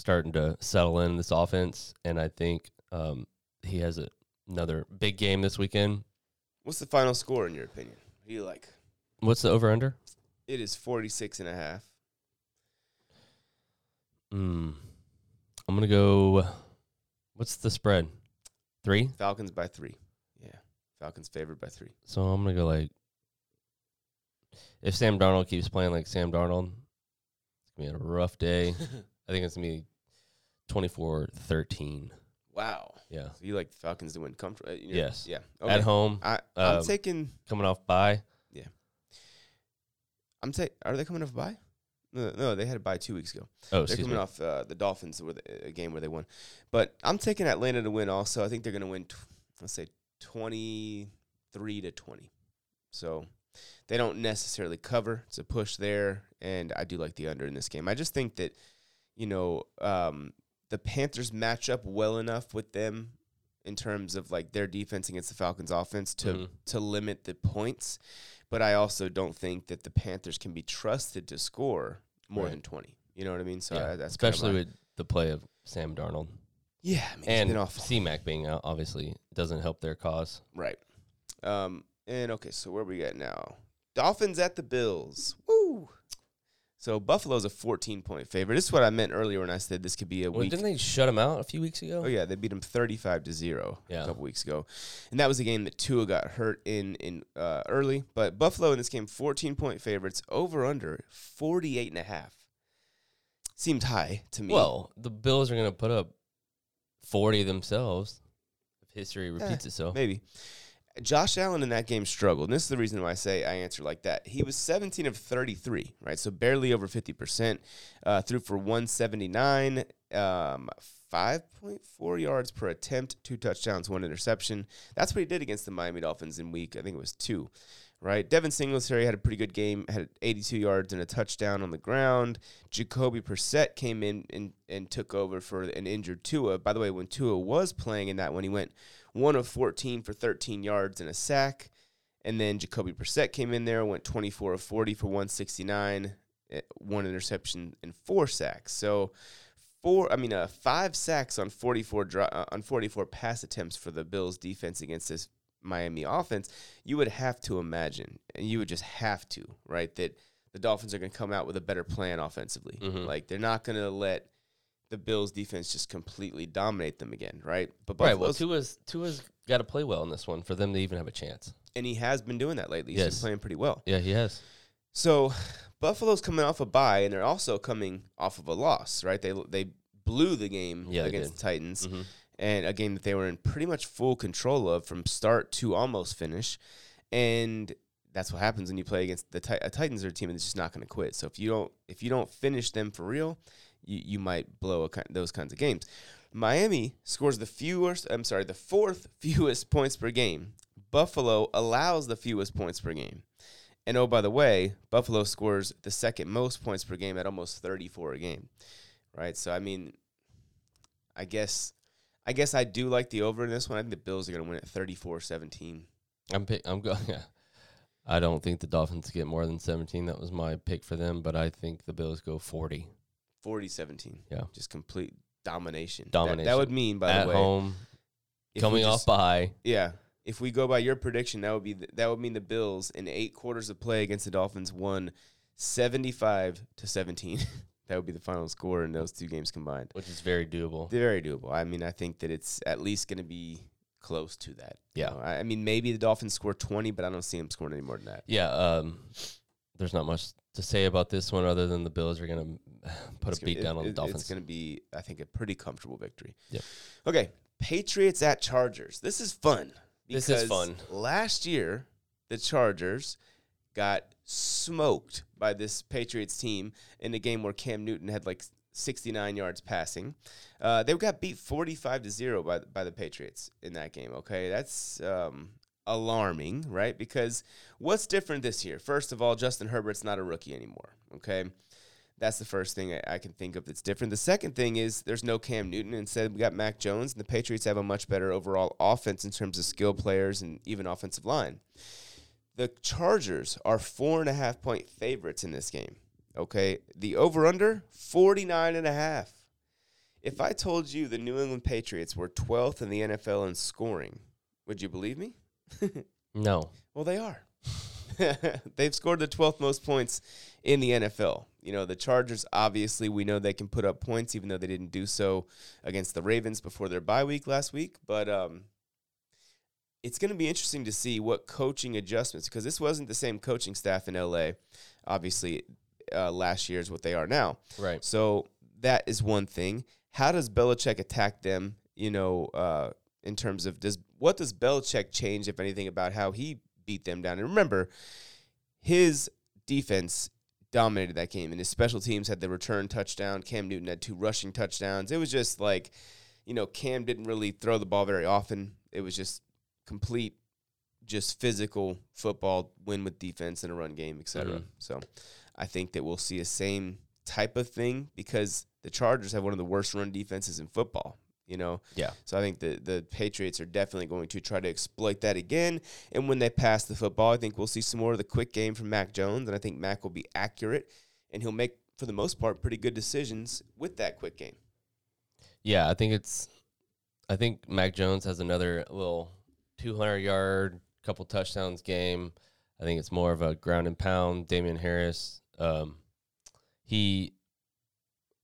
starting to settle in this offense, and I think um, he has a, another big game this weekend.
What's the final score in your opinion? What do you like?
What's the over under?
It is 46 and a half.
Mm, I'm gonna go. What's the spread? Three.
Falcons by three. Yeah, Falcons favored by three.
So I'm gonna go like. If Sam Darnold keeps playing like Sam Darnold, it's gonna be a rough day. I think it's gonna be 24-13.
wow.
Yeah,
So you like the Falcons to win comfortable?
Yes.
Yeah.
at home,
I, I'm
um,
taking.
coming off bye. Yeah.
I'm taking. Are they coming off bye? No, no, they had a bye two weeks ago.
Oh,
They're coming
me.
off uh, the Dolphins, with a game where they won. But I'm taking Atlanta to win. Also, I think they're going to win. Tw- let's say 23 to 20. So they don't necessarily cover. It's a push there, and I do like the under in this game. I just think that you know um, the Panthers match up well enough with them in terms of like their defense against the Falcons' offense to
Mhm.
to limit the points. But I also don't think that the Panthers can be trusted to score more
Right.
than 20. You know what I mean? So
Yeah,
I, that's kind of
especially with the play of Sam Darnold
yeah, I mean,
and. C-Mac being out. Obviously, doesn't help their cause.
Right. Um, and okay, so where we at now? Dolphins at the Bills. Woo! So Buffalo's a 14 point favorite. This is what I meant earlier when I said this could be a
Well,
week.
didn't they shut him out a few weeks ago?
Oh yeah, they beat them 35 to 0
Yeah.
a couple weeks ago. And that was a game that Tua got hurt in in uh, early, but Buffalo in this game 14 point favorites over under 48 and a half. Seemed high to me.
Well, the Bills are going to put up 40 themselves if history repeats itself.
Maybe. Josh Allen in that game struggled. And this is the reason why I say I answer like that. He was 17 of 33, right? So barely over 50%. Uh, threw for 179, um, 5.4 yards per attempt, two touchdowns, one interception. That's what he did against the Miami Dolphins in week, I think it was two, right? Devin Singletary had a pretty good game, had 82 yards and a touchdown on the ground. Jacoby Brissett came in and, and took over for an injured Tua. By the way, when Tua was playing in that one, he went one of 14 for 13 yards and a sack. And then Jacoby Brissett came in there, went 24 of 40 for 169, eh, one interception and four sacks. So four, I mean, uh, five sacks on 44 dri- uh, on 44 pass attempts for the Bills defense against this Miami offense. You would have to imagine, and you would just have to, right, that the Dolphins are going to come out with a better plan offensively.
Mhm.
Like they're not going to let the Bills defense just completely dominate them again, right? But
Right. Well,
Buffalo's-
Tua's Tua's got to play well in this one for them to even have a chance.
and he has been doing that lately. He's
Yes.
been playing pretty well.
Yeah, he has.
So Buffalo's coming off a bye, and they're also coming off of a loss, right? They they blew the game
Yeah,
against the Titans,
Mhm.
and a game that they were in pretty much full control of from start to almost finish, and that's what happens when you play against the Titans are a team that's just not going to quit. So if you don't if you don't finish them for real, you, you might blow a, those kinds of games. Miami scores the fewest. I'm sorry, the fourth fewest points per game. Buffalo allows the fewest points per game. And oh, by the way, Buffalo scores the second most points per game at almost 34 a game. Right? So I mean, I guess I guess I do like the over in this one. I think the Bills are going to win at 34-17.
I'm pick, I'm going. Yeah. I don't think the Dolphins get more than 17. That was my pick for them, but I think the Bills go 40
40-17.
Yeah.
Just complete domination. That- That, would mean by
at
the way,
home, coming
just-
off bye.
Yeah. If we go by your prediction, that would be th- that would mean the Bills in eight quarters of play against the Dolphins won seventy five to seventeen. that would be the final score in those two games combined.
which is very doable.
Very doable. I mean, I think that it's at least going to be close to that. you
Yeah.
know. I, I mean, maybe the Dolphins score twenty, but I don't see them scoring any more than that.
Yeah, um, there's not much to say about this one other than the Bills are going to put
It's
a
gonna-
beat down
it-
on the Dolphins.
It's going to be, I think, a pretty comfortable victory.
Yep.
Okay, Patriots at Chargers. This is fun.
This is fun.
Last year, the Chargers got smoked by this Patriots team in a game where Cam Newton had like 69 yards passing. Uh, they got beat 45 to zero by by the Patriots in that game. Okay, that's um, alarming, right? Because what's different this year? First of all, Justin Herbert's not a rookie anymore. Okay. That's the first thing I, I can think of that's different. The second thing is there's no Cam Newton. Instead, we got Mac Jones, and the Patriots have a much better overall offense in terms of skill players and even offensive line. The Chargers are four and a half point favorites in this game. Okay. The over under 49 and a half. If I told you the New England Patriots were 12th in the NFL in scoring, would you believe me?
no.
Well, they are. They've scored the 12th most points in the NFL. You know, the Chargers, obviously, we know they can put up points, even though they didn't do so against the Ravens before their bye week last week. But um, it's going to be interesting to see what coaching adjustments, because this wasn't the same coaching staff in LA, obviously, uh, last year is what they are now.
Right.
So that is one thing. How does Belichick attack them? You know, uh, in terms of does what does Belichick change, if anything, about how he beat them down? And remember, his defense dominated that game, and his special teams had the return touchdown. Cam Newton had two rushing touchdowns. It was just like, you know, Cam didn't really throw the ball very often. It was just complete, just physical football, win with defense and a run game, etc.
Mhm.
So, I think that we'll see a same type of thing because the Chargers have one of the worst run defenses in football. You know,
Yeah.
so I think the the Patriots are definitely going to try to exploit that again. And when they pass the football, I think we'll see some more of the quick game from Mac Jones, and I think Mac will be accurate, and he'll make for the most part pretty good decisions with that quick game.
Yeah, I think it's. I think Mac Jones has another little 200 yard, couple touchdowns game. I think it's more of a ground and pound. Damien Harris, um, he,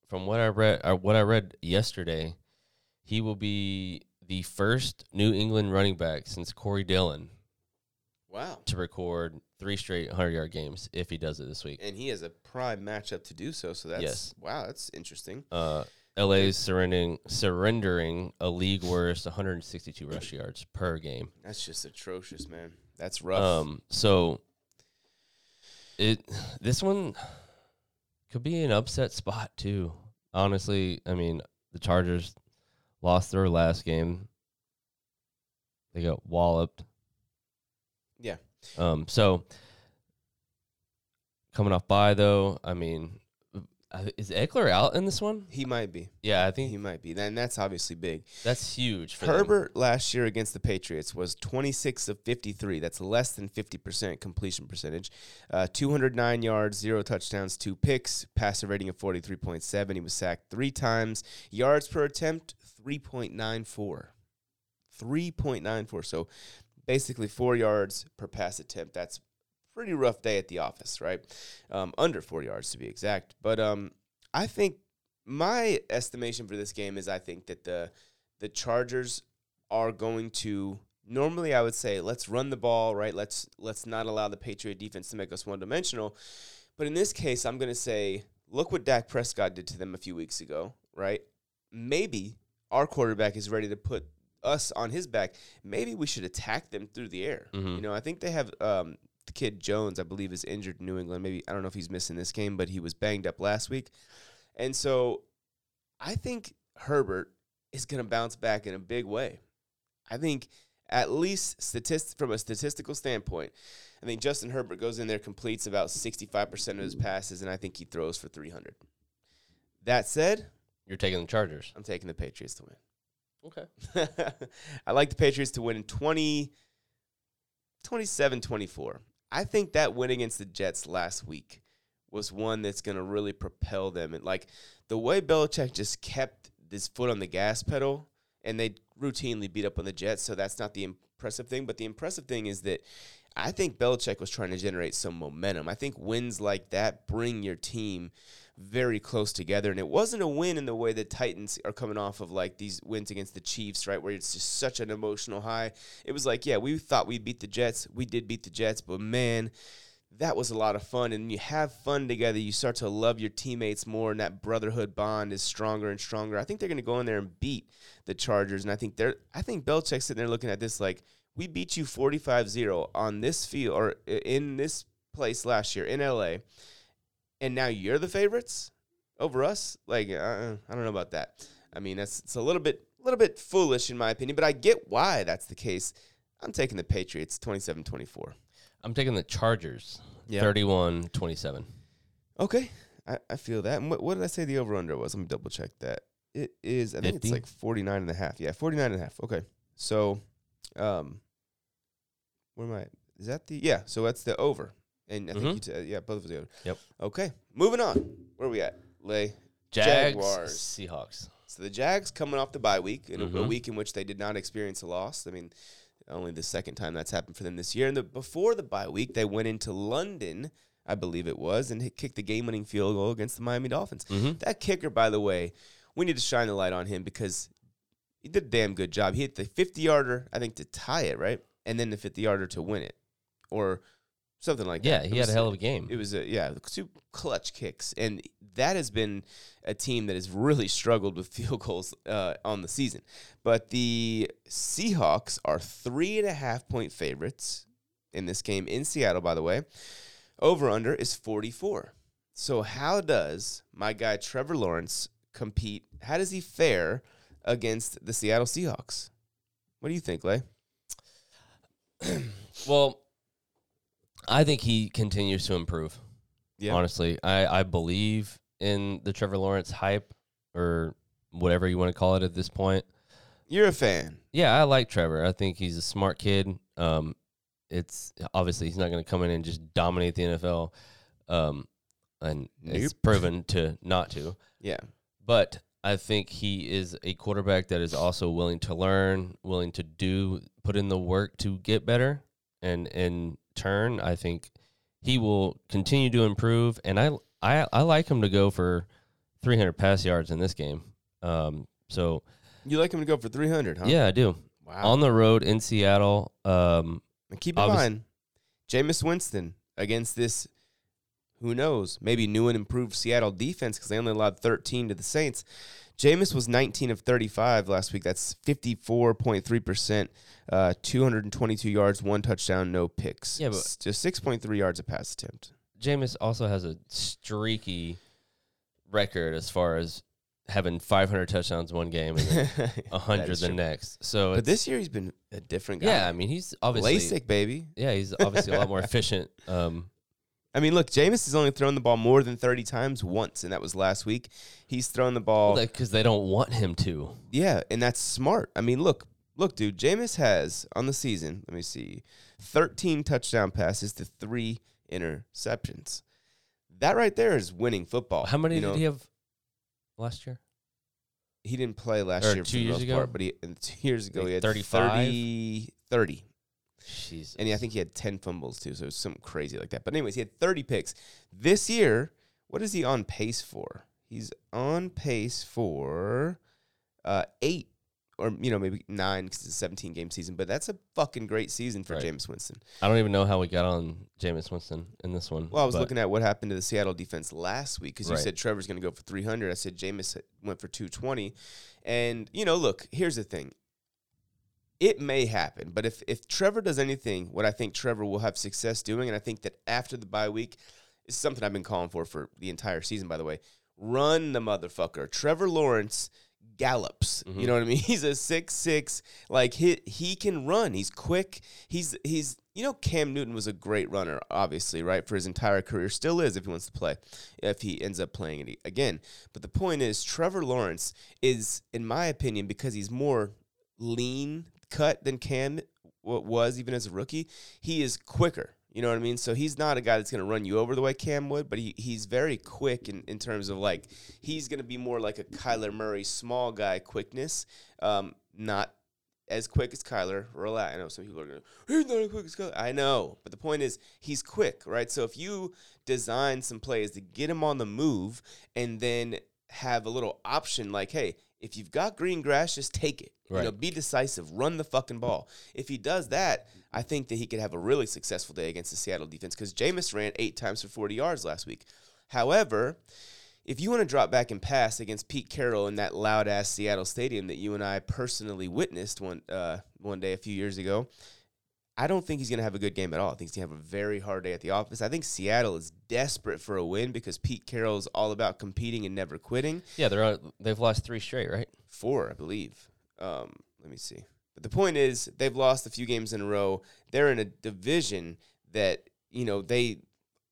from what I read, or what I read yesterday, he will be the first New England running back since Corey Dillon
Wow.
to record three straight 100 yard games if he does it this week.
And he has a prime matchup to do so. So that's
Yes.
wow, that's interesting.
Uh, LA is surrendering surrendering a league worst 162 rush yards per game.
That's just atrocious, man. That's rough.
Um, so it this one could be an upset spot too. Honestly, I mean the Chargers lost their last game. They got walloped.
Yeah.
Um. So coming off bye though, I mean, uh, is Ekeler out in this one?
He might be.
Yeah, I think He
might be. And that's obviously big.
that's huge for them.
Herbert last year against the Patriots was 26 of 53. That's less than 50% completion percentage. Uh, 209 yards, zero touchdowns, two picks, passer rating of 43.7. He was sacked three times. Yards per attempt, 3.94. 3.94. So basically four yards per pass attempt. That's pretty rough day at the office, right? Um, under four yards to be exact. But um, I think my estimation for this game is I think that the the Chargers are going to normally I would say let's run the ball, right? Let's let's not allow the Patriot defense to make us one dimensional. But in this case, I'm going to say look what Dak Prescott did to them a few weeks ago, right? Maybe our quarterback is ready to put us on his back. Maybe we should attack them through the air.
Mhm.
You know, I think they have um, the kid Jones, I believe, is injured in New England. Maybe I don't know if he's missing this game, but he was banged up last week. And so I think Herbert is going to bounce back in a big way. I think at least statist- from a statistical standpoint, I think Justin Herbert goes in there, completes about 65% of his passes, and I think he throws for 300. That said,
You're taking the Chargers.
I'm taking the Patriots to win.
Okay.
I like the Patriots to win in 20, 27 24. I think that win against the Jets last week was one that's going to really propel them. And like the way Belichick just kept his foot on the gas pedal and they routinely beat up on the Jets. So that's not the impressive thing. But the impressive thing is that I think Belichick was trying to generate some momentum. I think wins like that bring your team very close together. And it wasn't a win in the way the Titans are coming off of like these wins against the Chiefs, right? Where it's just such an emotional high. It was like, yeah, we thought we'd beat the Jets. We did beat the Jets, but man, that was a lot of fun. And you have fun together. You start to love your teammates more, and that brotherhood bond is stronger and stronger. I think they're going to go in there and beat the Chargers. And I think they're, I think Belichick's sitting there looking at this like, we beat you 45 0 on this field or in this place last year in LA and now you're the favorites over us. Like uh, I don't know about that. I mean, that's it's a little bit, a little bit foolish in my opinion, but I get why that's the case. I'm taking the Patriots 27-24.
I'm taking the Chargers.
Yeah.
31 27.
Okay, I, I feel that. And what, what did I say the over under was? Let me double check that. It is. I think it's like 49 and a half. Yeah, 49 and a half. Okay, so um, where am I? Is that the yeah? So that's the over. And I think
Mhm.
you t- yeah, both of us.
Yep.
Okay, moving on. Where are we at? Lay.
Jags,
Jaguars.
Seahawks.
So the Jags coming off the bye week, in a- a
Mhm.
week in which they did not experience a loss. I mean, only the second time that's happened for them this year. And the, before the bye week, they went into London, I believe it was, and hit, kicked the game-winning field goal against the Miami Dolphins.
Mm-hmm.
That kicker, by the way, we need to shine the light on him because he did a damn good job. He hit the 50-yarder, I think, to tie it, right, and then the 50-yarder to win it, or something like
Yeah,
that.
Yeah, he
It
had a hell of a game.
it was a yeah, two clutch kicks, and that has been a team that has really struggled with field goals uh, on the season. But the Seahawks are three and a half point favorites in this game in Seattle. By the way, over under is forty four. So how does my guy Trevor Lawrence compete? How does he fare against the Seattle Seahawks? What do you think, Lay?
Well, I think he continues to improve.
Yeah.
Honestly, I, I believe in the Trevor Lawrence hype or whatever you want to call it at this point.
You're a fan.
Yeah, I like Trevor. I think he's a smart kid. Um, it's obviously he's not going to come in and just dominate the NFL, um, and it's
Nope.
proven to not to.
Yeah.
But I think he is a quarterback that is also willing to learn, willing to do, put in the work to get better, and in turn, I think he will continue to improve. And I, I, I like him to go for 300 pass yards in this game. Um, so
You like him to go for 300, huh?
yeah, I do.
Wow.
On the road in Seattle, um,
And keep in mind, Jameis Winston against this, who knows, maybe new and improved Seattle defense because they only allowed 13 to the Saints. Jameis was 19 of 35 last week. That's 54.3%, uh, 222 yards, one touchdown, no picks.
Yeah, but-
S- just 6.3 yards a pass attempt.
Jameis also has a streaky record as far as having 500 touchdowns one game and then 100 the
true.
next. So
But this year he's been a different guy.
yeah, I mean he's obviously
LASIK, baby.
yeah he's obviously a lot more efficient. Um,
I mean, look, Jameis has only thrown the ball more than 30 times once, and that was last week. He's thrown the ball.
because they don't want him to.
yeah, and that's smart. I mean, look, look, dude, Jameis has on the season, let me see, 13 touchdown passes to three interceptions. That right there is winning football.
How many
You
did
know,
he have last year?
He didn't play last
Or
year for
two
the
years
most
ago?
part, but he, two years ago
Like
he had
35?
30, 30.
Jesus.
And I think he had 10 fumbles too, so it was something crazy like that. But anyways, he had 30 picks. This year, what is he on pace for? He's on pace for uh, eight or, you know, maybe nine because it's a 17 game season. But that's a fucking great season for
Right.
Jameis Winston.
I don't even know how we got on Jameis Winston in this one.
Well, I was looking at what happened to the Seattle defense last week because you said Trevor's going to go for 300. I said Jameis went for 220. And, you know, look, here's the thing. It may happen, but if, if Trevor does anything, what I think Trevor will have success doing, and I think that after the bye week, is something I've been calling for for the entire season, by the way. Run the motherfucker. Trevor Lawrence gallops. You
Mhm.
know what I mean? He's a six six. Like he he can run. He's quick. He's he's you know Cam Newton was a great runner, obviously, right? For his entire career, still is if he wants to play, if he ends up playing it again. But the point is, Trevor Lawrence is, in my opinion, because he's more lean cut than Cam wa- was even as a rookie. He is quicker. You know what I mean? So he's not a guy that's going to run you over the way Cam would, but he, he's very quick in, in terms of like, he's going to be more like a Kyler Murray small guy quickness, um, not as quick as Kyler. Relax. I know some people are going, he's not as quick as Kyler. I know. But the point is, he's quick, right? So if you design some plays to get him on the move and then have a little option like, hey, if you've got green grass, just take it. You know, be decisive, run the fucking ball. If he does that, I think that he could have a really successful day against the Seattle defense because Jameis ran eight times for 40 yards last week. However, if you want to drop back and pass against Pete Carroll in that loud ass Seattle stadium that you and I personally witnessed one uh, one day a few years ago, I don't think he's going to have a good game at all. I think he's going to have a very hard day at the office. I think Seattle is desperate for a win because Pete Carroll is all about competing and never quitting.
yeah, they're on, they've lost three straight, right?
Four, I believe. Um, let me see. But the point is, they've lost a few games in a row. They're in a division that you know they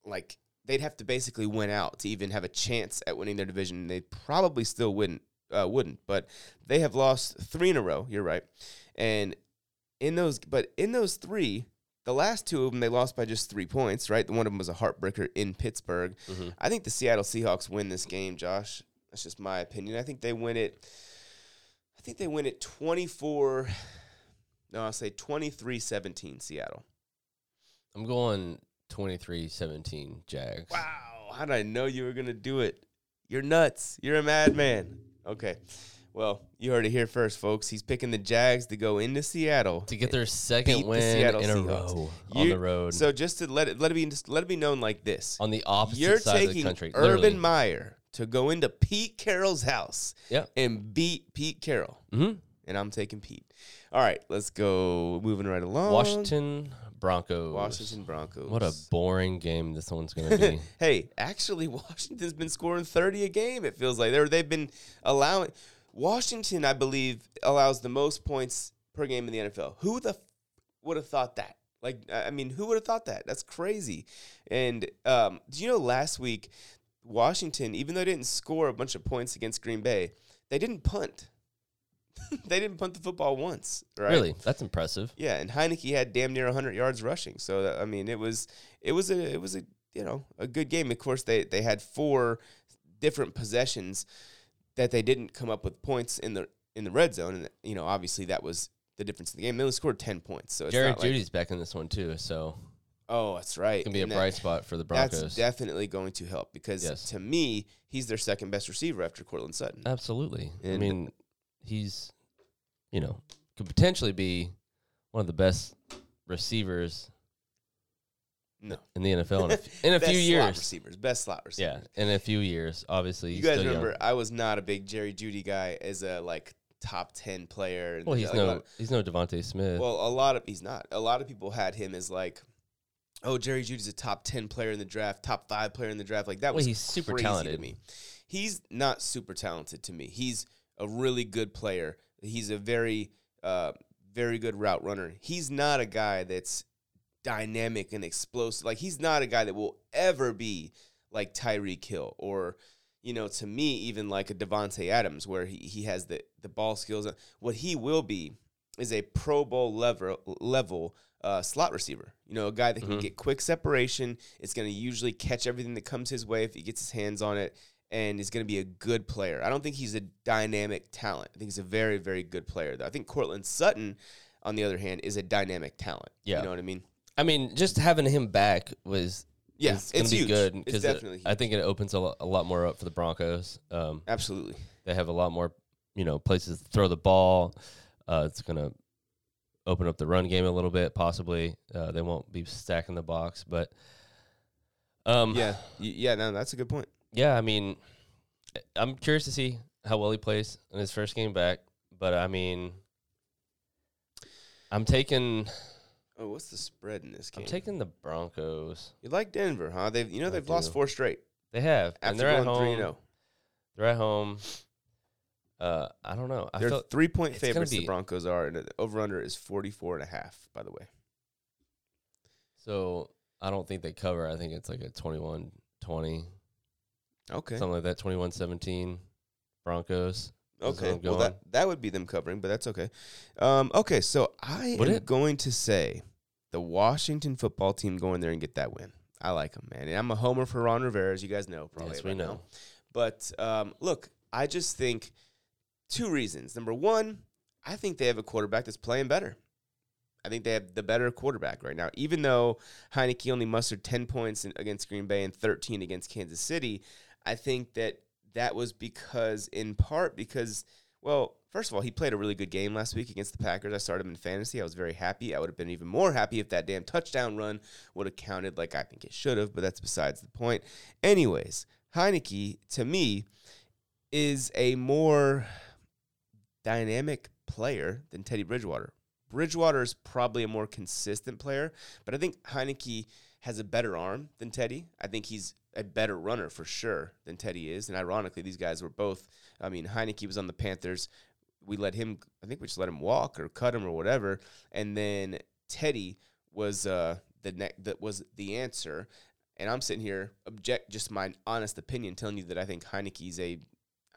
like. They'd have to basically win out to even have a chance at winning their division. They probably still wouldn't. Uh, wouldn't. But they have lost three in a row. You're right. And in those, but in those three, the last two of them they lost by just three points. Right. The one of them was a heartbreaker in Pittsburgh.
Mm-hmm.
I think the Seattle Seahawks win this game, Josh. That's just my opinion. I think they win it. I think they win it 24. No, I'll say 23 17 Seattle.
I'm going 23-17 Jags.
Wow. How did I know you were going to do it? You're nuts. You're a madman. Okay. Well, you heard it here first, folks. He's picking the Jags to go into Seattle
To get their second win
Seattle
in a
Seahawks.
row on the road,
So just to let it let it be just let it be known like this.
on the opposite
You're
side of the
taking
country.
Urban
literally.
Meyer to go into Pete Carroll's house
Yeah.
and beat Pete Carroll.
hmm
and I'm taking Pete. All right, let's go. Moving right along.
Washington Broncos.
Washington Broncos.
What a boring game this one's going to be.
hey, actually, Washington's been scoring 30 a game. It feels like they're they've been allowing. Washington, I believe, allows the most points per game in the NFL. Who the f- would have thought that? Like, I mean, who would have thought that? That's crazy. And um, do you know last week, Washington, even though they didn't score a bunch of points against Green Bay, they didn't punt. they didn't punt the football once, right?
Really? That's impressive.
Yeah, and Heinicke had damn near 100 yards rushing. So that, I mean, it was it was a it was a you know a good game. Of course, they they had four different possessions that they didn't come up with points in the in the red zone, and you know obviously that was the difference in the game. They only scored 10 points. So it's
Jared
not like-
Jeudy's back in this one too, so
oh, that's right.
it can be a
that-
bright spot for the
That's
Broncos.
definitely going to help because
Yes.
to me, he's their second best receiver after Courtland Sutton.
Absolutely. I mean, he's, you know, could potentially be one of the best receivers
no,
in the NFL in a, f- in a
best
few
slot
years.
receivers, best slot receivers.
Yeah, in a few years. Obviously,
You
he's
guys
still
remember
young.
I was not a big Jerry Jeudy guy as a like top ten player. and,
Well, he's
like, a
no
lot-
he's no DeVonta Smith.
well, a lot of he's not. A lot of people had him as like, oh, Jerry Jeudy's a top ten player in the draft, top five player in the draft. Like that
Well,
was
he's super
crazy to me. he's not super talented to me. He's a really good player. He's a very uh, very good route runner. He's not a guy that's dynamic and explosive. Like he's not a guy that will ever be like Tyreek Hill or you know, to me, even like a Davante Adams, where he, he has the, the ball skills. What he will be is a Pro Bowl level level uh, slot receiver. You know, a guy that can
Mhm.
get quick separation. It's going to usually catch everything that comes his way if he gets his hands on it, and is going to be a good player. I don't think he's a dynamic talent. I think he's a very very good player. Though I think Courtland Sutton, on the other hand, is a dynamic talent.
Yeah.
you know what I mean.
I mean, just having him back was
Yeah,
it's gonna
it's
be
huge.
good
It's
because
definitely
I think it opens a lot, a lot more up for the Broncos. Um,
Absolutely.
they have a lot more, you know, places to throw the ball. Uh, it's gonna open up the run game a little bit, possibly. Uh, they won't be stacking the box, but um,
Yeah, y- yeah. No, that's a good point.
yeah. I mean, I'm curious to see how well he plays in his first game back. But I mean, I'm taking
Oh, what's the spread in this game?
I'm taking the Broncos.
You like Denver, huh? They've you know
I
they've lost four straight
They have, and they're at home.
and zero.
They're at home. Uh, I don't know. I
They're three point favorites. The Broncos are, and the over under is 44 and a half. By the way,
so. I don't think they cover. I think it's like a 21-20,
okay,
something like that. 21-17 Broncos.
Okay. Well, that that would be them covering, but that's okay. Um, okay, so I
Would
am
it?
going to say the Washington football team going there and get that win. I like them, man. And I'm a homer for Ron Rivera, as you guys know. Probably
Yes, we
now.
know.
But um, look, I just think two reasons. Number one, I think they have a quarterback that's playing better. I think they have the better quarterback right now. Even though Heinicke only mustered 10 points in, against Green Bay and 13 against Kansas City, I think that that was because, in part, because, well, first of all, he played a really good game last week against the Packers. I started him in fantasy. I was very happy. I would have been even more happy if that damn touchdown run would have counted like I think it should have, but that's besides the point. Anyways, Heinicke, to me, is a more dynamic player than Teddy Bridgewater. Bridgewater is probably a more consistent player, but I think Heinicke has a better arm than Teddy. I think he's a better runner for sure than Teddy is. And ironically, these guys were both. I mean, Heinicke was on the Panthers. We let him. I think we just let him walk or cut him or whatever. And then Teddy was uh, the ne- that was the answer. And I'm sitting here object just my honest opinion, telling you that I think Heinicke's a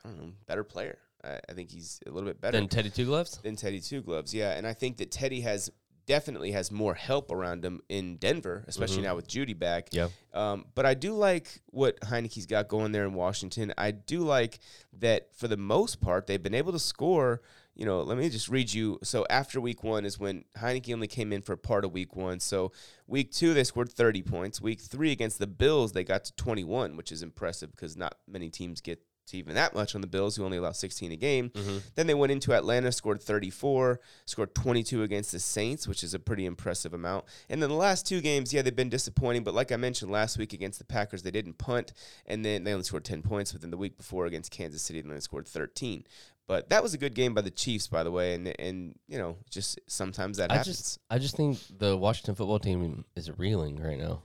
I don't know better player. I, I think he's a little bit better
than Teddy Two Gloves.
than Teddy Two Gloves. Yeah, and I think that Teddy has definitely has more help around him in Denver, especially
Mhm.
now with Jeudy back.
Yeah.
Um, but I do like what Heinicke's got going there in Washington. I do like that for the most part they've been able to score. You know, let me just read you. So after week one is when Heinicke only came in for part of week one. So week two they scored 30 points. Week three against the Bills they got to 21, which is impressive because not many teams get to even that much on the Bills, who only allow 16 a game.
Mm-hmm.
Then they went into Atlanta, scored 34, scored 22 against the Saints, which is a pretty impressive amount. And then the last two games, yeah, they've been disappointing. But like I mentioned last week against the Packers, they didn't punt, and then they only scored 10 points. But then the week before against Kansas City, they only scored 13. But that was a good game by the Chiefs, by the way. And and you know, just sometimes that
I
happens.
just I just think the Washington football team is reeling right now.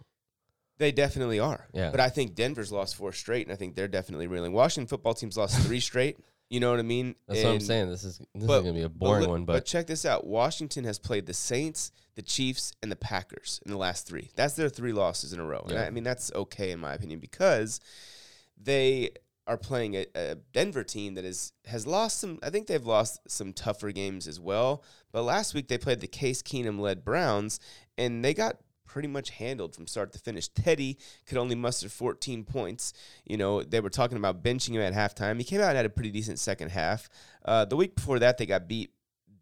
They definitely are.
Yeah.
But I think Denver's lost four straight, and I think they're definitely reeling. Washington football team's lost three straight. You know what I mean?
That's what I'm saying. This is this
but-
is gonna be a boring
li-
one, but,
check this out: Washington has played the Saints, the Chiefs, and the Packers in the last three. That's their three losses in a row. And I, I mean, that's okay in my opinion because they are playing a, a Denver team that is has lost some. I think they've lost some tougher games as well. But last week they played the Case Keenum led Browns, and they got pretty much handled from start to finish. Teddy could only muster 14 points. You know, they were talking about benching him at halftime. He came out and had a pretty decent second half. Uh, the week before that, they got beat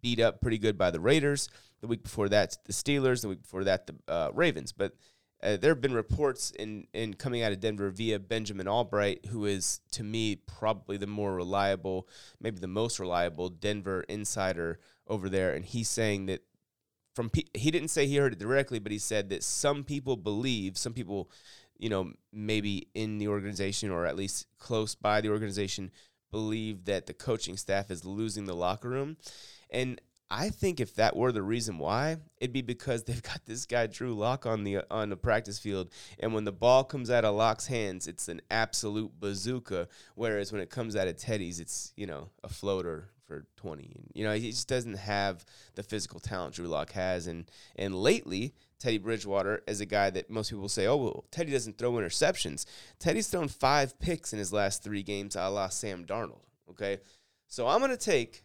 beat up pretty good by the Raiders. The week before that, the Steelers. The week before that, the uh, Ravens. But uh, there have been reports in, in coming out of Denver via Benjamin Albright, who is to me probably the more reliable, maybe the most reliable Denver insider over there, and he's saying that from he didn't say he heard it directly, but he said that some people believe, some people, you know, maybe in the organization or at least close by the organization, believe that the coaching staff is losing the locker room, and I think if that were the reason why, it'd be because they've got this guy Drew Lock on the on the practice field, and when the ball comes out of Lock's hands, it's an absolute bazooka. Whereas when it comes out of Teddy's, it's you know a floater for twenty. And, you know he just doesn't have the physical talent Drew Lock has, and and lately Teddy Bridgewater is a guy that most people say, oh well, Teddy doesn't throw interceptions. Teddy's thrown five picks in his last three games, a la Sam Darnold. Okay, so I'm gonna take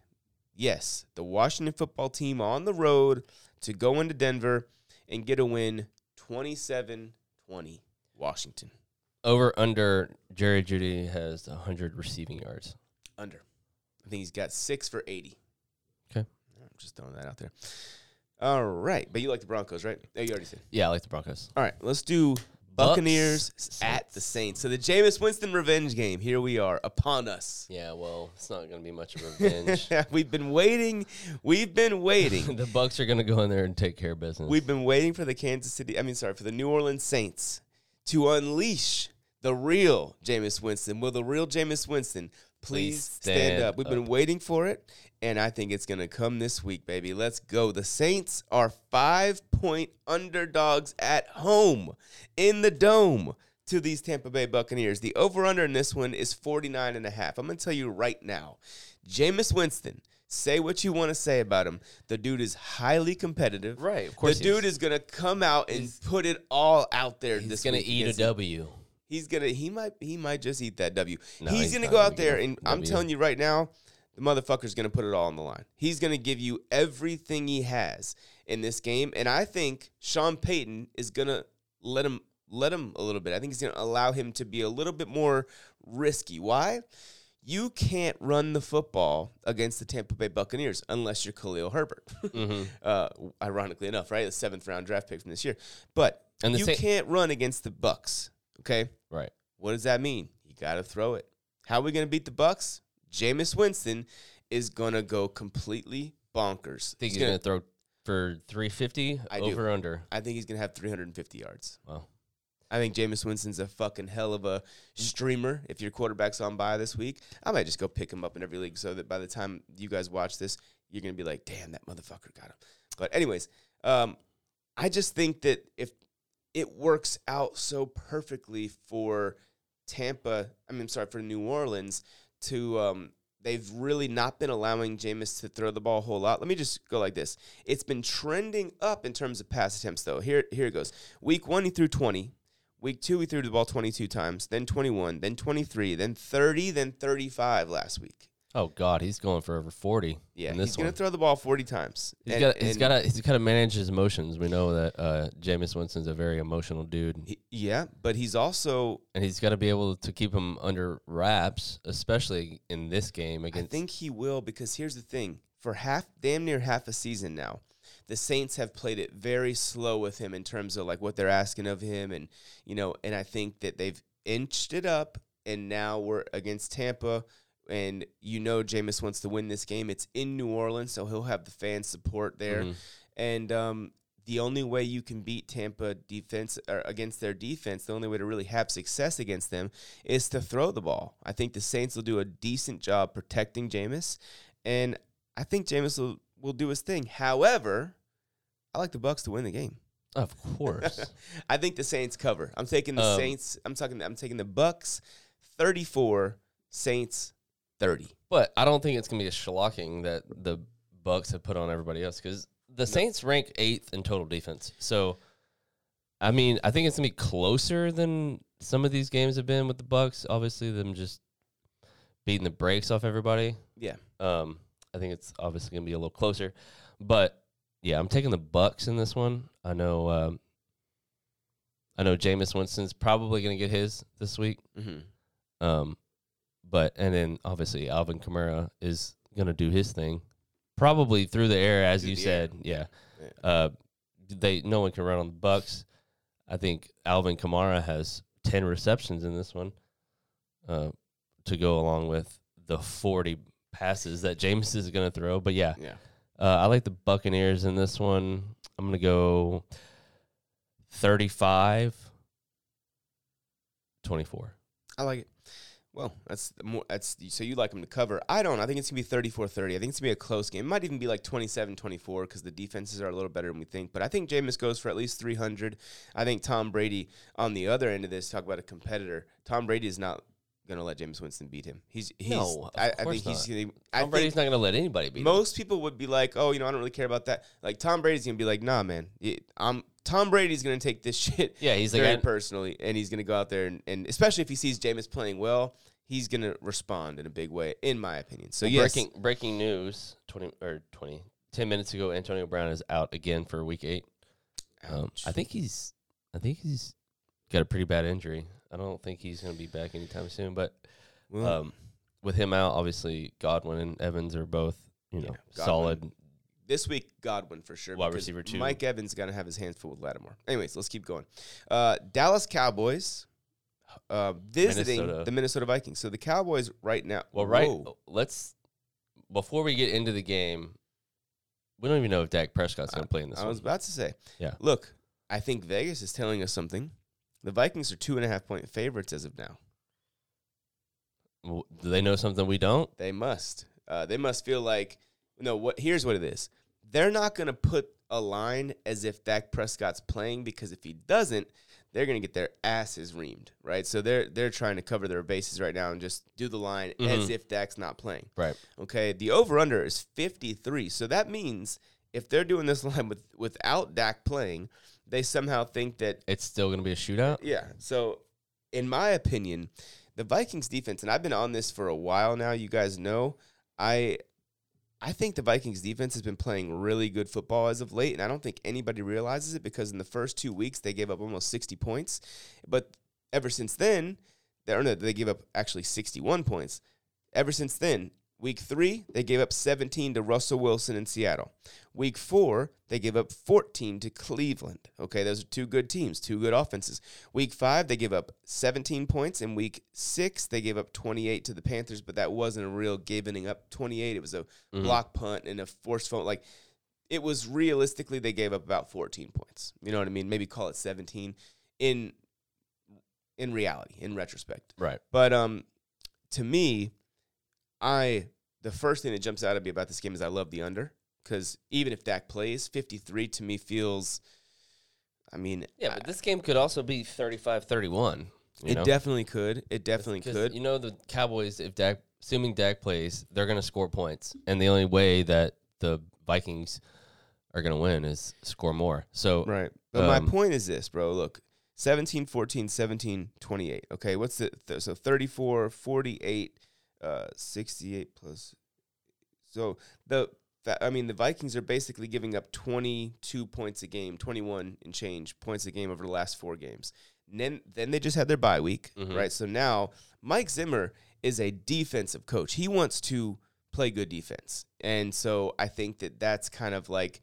yes, the Washington football team on the road to go into Denver and get a win 27 20 Washington.
Over under Jerry Jeudy has 100 receiving yards.
Under. I think he's got six for 80.
Okay.
I'm just throwing that out there. All right. But you like the Broncos, right? Oh, you already said.
Yeah, I like the Broncos.
All right. Let's do Buccaneers at the Saints. So the Jameis Winston revenge game. Here we are upon us.
Yeah, well, it's not going to be much of revenge.
We've been waiting. We've been waiting.
the Bucks are going to go in there and take care of business.
We've been waiting for the Kansas City. I mean, sorry, for the New Orleans Saints to unleash the real Jameis Winston. Will the real Jameis Winston please, stand,
stand
up? We've been waiting for it, and I think it's going to come this week, baby. Let's go. The Saints are five point underdogs at home in the dome to these Tampa Bay Buccaneers. The over under in this one is 49 and a half. I'm going to tell you right now. Jameis Winston, say what you want to say about him. The dude is highly competitive.
Right, of course
The dude
is.
to come out and put it all out there
He's
this
going to eat a W.
He's gonna he might he might just eat that W.
No,
he's,
he's
gonna go
gonna
out there and I'm telling you right now, the motherfucker's gonna put it all on the line. He's gonna give you everything he has in this game, and I think Sean Payton is gonna let him let him a little bit. I think he's gonna allow him to be a little bit more risky. Why? You can't run the football against the Tampa Bay Buccaneers unless you're Khalil Herbert.
Mm-hmm.
uh, ironically enough, right? The seventh round draft pick from this year. But you can't run against the Bucks. Okay.
Right.
What does that mean? You got to throw it. How are we going to beat the Bucks? Jameis Winston is going to go completely bonkers.
think he's
gonna-
going to throw for 350
I do.
over under.
I think he's going to have 350 yards.
Wow.
I think Jameis Winston's a fucking hell of a streamer. If your quarterback's on bye this week, I might just go pick him up in every league so that by the time you guys watch this, you're going to be like, damn, that motherfucker got him. But, anyways, um, I just think that if it works out so perfectly for Tampa, I mean, sorry, for New Orleans to, um, they've really not been allowing Jameis to throw the ball a whole lot. Let me just go like this. It's been trending up in terms of pass attempts, though. Here, here it goes. Week one, he threw 20. Week two, he threw the ball 22 times, then 21, then 23, then 30, then 35 last week.
Oh God, he's going for over 40.
Yeah,
in this
he's going to throw the ball 40 times.
He's got he's got to he's got to manage his emotions. We know that uh, Jameis Winston's a very emotional dude,
he- yeah, but he's also
and he's got to be able to keep him under wraps, especially in this game
I think he will because here's the thing: for half, damn near half a season now, the Saints have played it very slow with him in terms of like what they're asking of him, and you know, and I think that they've inched it up, and now we're against Tampa, and you know, Jameis wants to win this game. It's in New Orleans, so he'll have the fan support there,
Mhm.
and um. The only way you can beat Tampa defense or against their defense, the only way to really have success against them is to throw the ball. I think the Saints will do a decent job protecting Jameis, and I think Jameis will, will do his thing. However, I like the Bucks to win the game.
of course.
I think the Saints cover. I'm taking the
Um,
Saints. I'm talking. I'm taking the Bucks, 34, Saints, 30.
But I don't think it's gonna be a shellacking that the Bucks have put on everybody else because the Saints rank eighth in total defense. So, I mean, I think it's gonna be closer than some of these games have been with the Bucks. Obviously, them just beating the brakes off everybody.
Yeah.
Um, I think it's obviously gonna be a little closer, but yeah, I'm taking the Bucks in this one. I know. Um, I know Jameis Winston's probably gonna get his this week.
Mm-hmm.
Um, but and then obviously Alvin Kamara is gonna do his thing, probably through the air, as
Through
you said.
air.
Yeah.
Yeah.
Uh, they no one can run on the Bucks. I think Alvin Kamara has ten receptions in this one, uh, to go along with the forty passes that James is gonna throw. But yeah,
Yeah.
uh, I like the Buccaneers in this one. I'm gonna go 35 24.
I like it. Well, that's more that's so you like them to cover. I don't. I think it's going to be 34-30. I think it's going to be a close game. It might even be like 27-24 because the defenses are a little better than we think. But I think Jameis goes for at least 300. I think Tom Brady on the other end of this, talk about a competitor. Tom Brady is not going to let James Winston beat him. He's he's
No,
I, I think he's gonna,
Tom
I think
Brady's not going to let anybody beat him.
most people would be like, "Oh, you know, I don't really care about that." Like Tom Brady's going to be like, "Nah, man. It, I'm Tom Brady's going to take this shit
Yeah, he's like,
very
I-
personally, and he's going to go out there and, and especially if he sees Jameis playing well, he's going to respond in a big way, in my opinion. So
Well,
yes,
breaking breaking news 20 or 20 10 minutes ago Antonio Brown is out again for week 8. Um. I think he's I think he's got a pretty bad injury. I don't think he's going to be back anytime soon, but
Well,
um, with him out obviously Godwin and Evans are both, you know,
Godwin.
solid.
this week Godwin for sure.
Wide receiver two.
Mike Evans going to have his hands full with Lattimore. Anyways, let's keep going. Uh, Dallas Cowboys uh, visiting
Minnesota.
the Minnesota Vikings. So the Cowboys right now.
Well, right
Whoa.
let's before we get into the game, we don't even know if Dak Prescott's going to play in this
I
one.
was about to say.
Yeah.
Look, I think Vegas is telling us something. The Vikings are two and a half point favorites as of now.
Well, Do they know something we don't?
They must. Uh, they must feel like no. What? Here's what it is. They're not going to put a line as if Dak Prescott's playing because if he doesn't, they're going to get their asses reamed, right? So they're they're trying to cover their bases right now and just do the line as
Mhm.
if Dak's not playing.
Right.
Okay. The over under is 53. So that means if they're doing this line with without Dak playing, they somehow think that
It's still going to be a shootout.
yeah. So, in my opinion, the Vikings defense, and I've been on this for a while now. You guys know, I, I think the Vikings defense has been playing really good football as of late, and I don't think anybody realizes it because in the first two weeks they gave up almost sixty points, but ever since then, they, no, they gave up actually sixty-one points. Ever since then, week three they gave up seventeen to Russell Wilson in Seattle. Week four, they gave up 14 to Cleveland. Okay, those are two good teams, two good offenses. Week five, they gave up 17 points. In week six, they gave up 28 to the Panthers, but that wasn't a real giving up 28. It was a
Mhm.
block punt and a forced phone. Like, it was realistically, they gave up about 14 points. You know what I mean? Maybe call it 17 in in reality, in retrospect.
Right.
But um, to me, I the first thing that jumps out at me about this game is I love the under because even if Dak plays, fifty three to me feels. I mean,
Yeah,
I-
but this game could also be 35-31.
It
know?
definitely could. It definitely could.
You know, the Cowboys, if Dak, assuming Dak plays, they're going to score points, and the only way that the Vikings are going to win is score more. So
Right. But
Um,
my point is this, bro. Look, 17, 14, 17, 28. Okay. What's the, th- so 34, 48, uh, 68 plus. So the, I mean, the Vikings are basically giving up 22 points a game, 21 and change points a game over the last four games. And then, then they just had their bye week,
Mhm.
right? So now Mike Zimmer is a defensive coach. He wants to play good defense. And so I think that that's kind of like,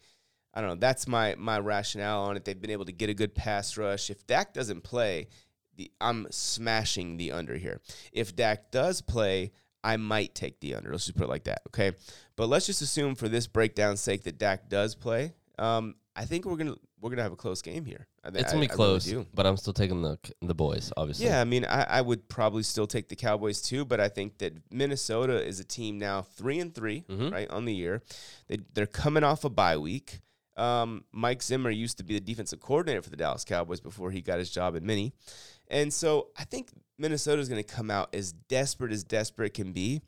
I don't know. That's my my rationale on it. They've been able to get a good pass rush. If Dak doesn't play, the I'm smashing the under here. If Dak does play, I might take the under. Let's just put it like that, okay? But let's just assume for this breakdown's sake that Dak does play. Um, I think we're gonna we're gonna have a close game here. I
it's going
I-
to
I
be
really
close,
do.
but I'm still taking the the boys, obviously.
Yeah, I mean, I, I would probably still take the Cowboys too, but I think that Minnesota is a team now three and 3
Mhm.
right on the year. They they're coming off a bye week. Um, Mike Zimmer used to be the defensive coordinator for the Dallas Cowboys before he got his job at Mini, and so I think Minnesota is going to come out as desperate as desperate can be,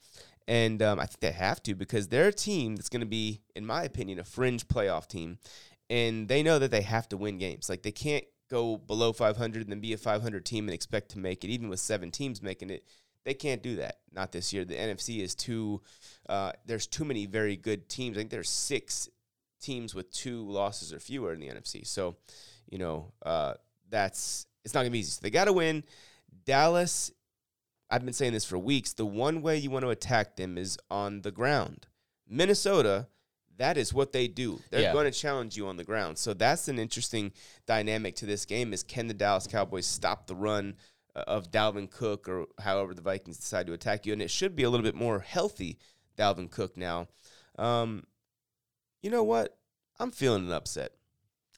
and um, I think they have to because they're a team that's going to be, in my opinion, a fringe playoff team, and they know that they have to win games. Like they can't go below 500 and then be a 500 team and expect to make it, even with seven teams making it. They can't do that. Not this year. The NFC is too. Uh, there's too many very good teams. I think there's six teams with two losses or fewer in the NFC. So, you know, uh, that's it's not gonna be easy. So they got to win. Dallas. I've been saying this for weeks. The one way you want to attack them is on the ground. Minnesota, that is what they do. They're
Yeah.
going to challenge you on the ground. So that's an interesting dynamic to this game. Is can the Dallas Cowboys stop the run uh, of Dalvin Cook or however the Vikings decide to attack you? And it should be a little bit more healthy Dalvin Cook now. Um, you know what? I'm feeling an upset.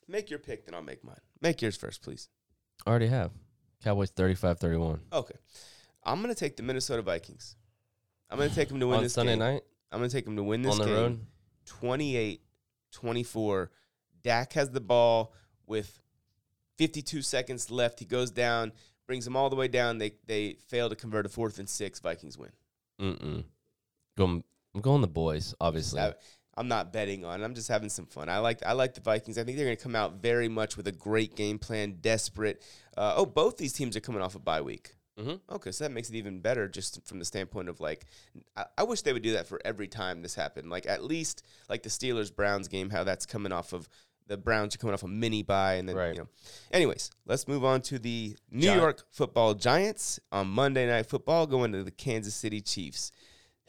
Make your pick, then I'll make mine. Make yours first, please.
I already have. Cowboys 35-31.
Okay. I'm gonna take the Minnesota Vikings. I'm gonna take them to win
on
this
Sunday
game.
night
I'm gonna take them to win this
on the
game.
road.
28 24. Dak has the ball with 52 seconds left. He goes down, brings them all the way down. They they fail to convert a fourth and six. Vikings win.
Mm-mm. Going, I'm going the boys, obviously.
I'm not betting on. it. I'm just having some fun. I like I like the Vikings. I think they're going to come out very much with a great game plan, desperate. Uh, oh, both these teams are coming off a bye week.
Mhm.
Okay, so that makes it even better, just from the standpoint of like, I, I wish they would do that for every time this happened. Like at least like the Steelers Browns game, how that's coming off of the Browns are coming off a mini bye, and then
Right.
you know. Anyways, let's move on to the New
Gi-
York Football Giants on Monday Night Football, going to the Kansas City Chiefs.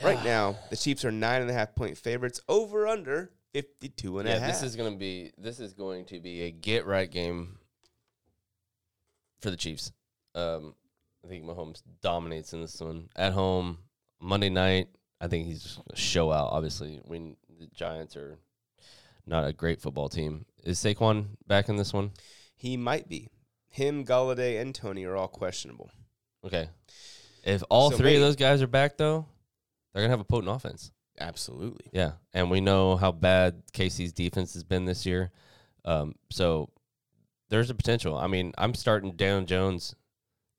Right now, the Chiefs are nine and a half point favorites. Over under 52 and a
yeah,
half.
this is going to be this is going to be a get right game for the Chiefs. Um, I think Mahomes dominates in this one at home Monday night. I think he's just show out. Obviously, when the Giants are not a great football team, is Saquon back in this one?
He might be. Him, Golladay, and Toney are all questionable.
Okay, if all
So
three of those guys are back though, they're gonna have a potent offense.
Absolutely.
Yeah, and we know how bad Casey's defense has been this year. Um, so there's a potential. I mean, I'm starting Dan Jones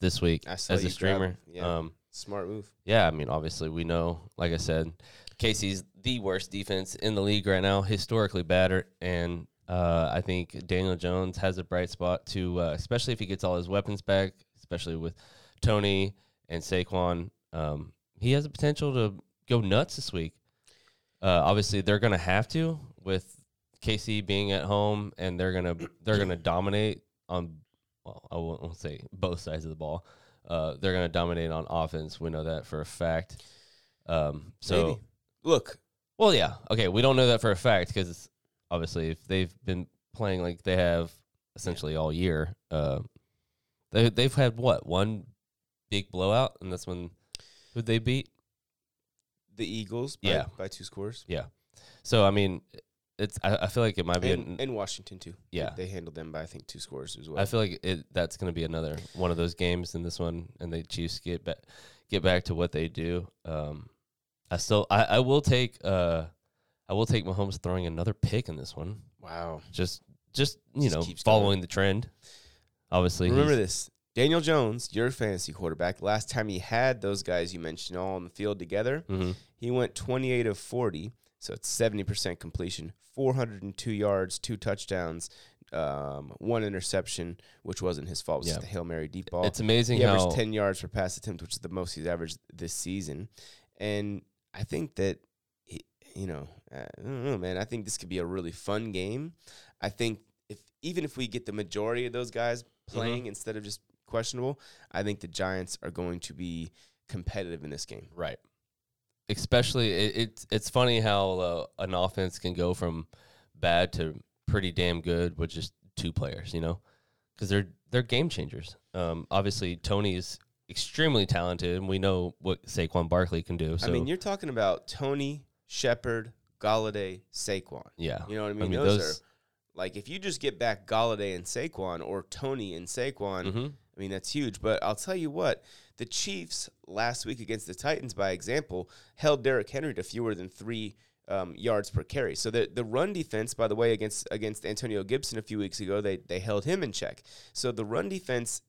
this week as a streamer.
him. Yeah.
Um,
Smart move.
yeah, I mean, obviously we know, like I said, Casey's the worst defense in the league right now, historically bad, and uh, I think Daniel Jones has a bright spot to, uh, especially if he gets all his weapons back, especially with Toney and Saquon. Um, he has a potential to go nuts this week. Uh, obviously, they're going to have to with KC being at home, and they're gonna they're gonna dominate on. Well, I won't say both sides of the ball. Uh, they're gonna dominate on offense. We know that for a fact. Um, so,
Maybe. Look,
well, yeah, okay. We don't know that for a fact because obviously, if they've been playing like they have essentially all year, uh, they they've had what one big blowout, and that's when who they beat.
The Eagles by,
Yeah.
by two scores. Yeah.
So I mean, it's I, I feel like it might be. An,
and Washington, too.
Yeah.
They handled them by, I think, two scores as well.
I feel like it that's going to be another one of those games in this one, and the Chiefs get back get back to what they do. Um, I still I, I will take uh I will take Mahomes throwing another pick in this one.
wow.
Just just you
Just
know
keeps
following the trend. Obviously,
Remember this. Daniel Jones, your fantasy quarterback, last time he had those guys you mentioned all on the field together,
Mhm.
he went 28 of 40, so it's 70% completion, 402 yards, two touchdowns, um, one interception, which wasn't his fault. It was just
Yeah.
a Hail Mary deep ball.
It's amazing
he
how
averaged 10 yards per pass attempt, which is the most he's averaged this season. And I think that, he, you know, uh, I don't know, man. I think this could be a really fun game. I think if even if we get the majority of those guys playing instead of just questionable, I think the Giants are going to be competitive in this game.
Right. Especially, it, it's it's funny how uh, an offense can go from bad to pretty damn good with just two players, you know, because they're they're game changers. Um, obviously, Toney is extremely talented, and we know what Saquon Barkley can do. So,
I mean, you're talking about Toney, Shepard, Golladay, Saquon.
yeah,
You know what I mean?
I mean
those,
those.
are like if you just get back Golladay and Saquon or Toney and Saquon,
mhm.
I mean, that's huge. But I'll tell you what, the Chiefs last week against the Titans, by example, held Derrick Henry to fewer than three um, yards per carry. So the the run defense, by the way, against against Antonio Gibson a few weeks ago, they they held him in check. So the run defense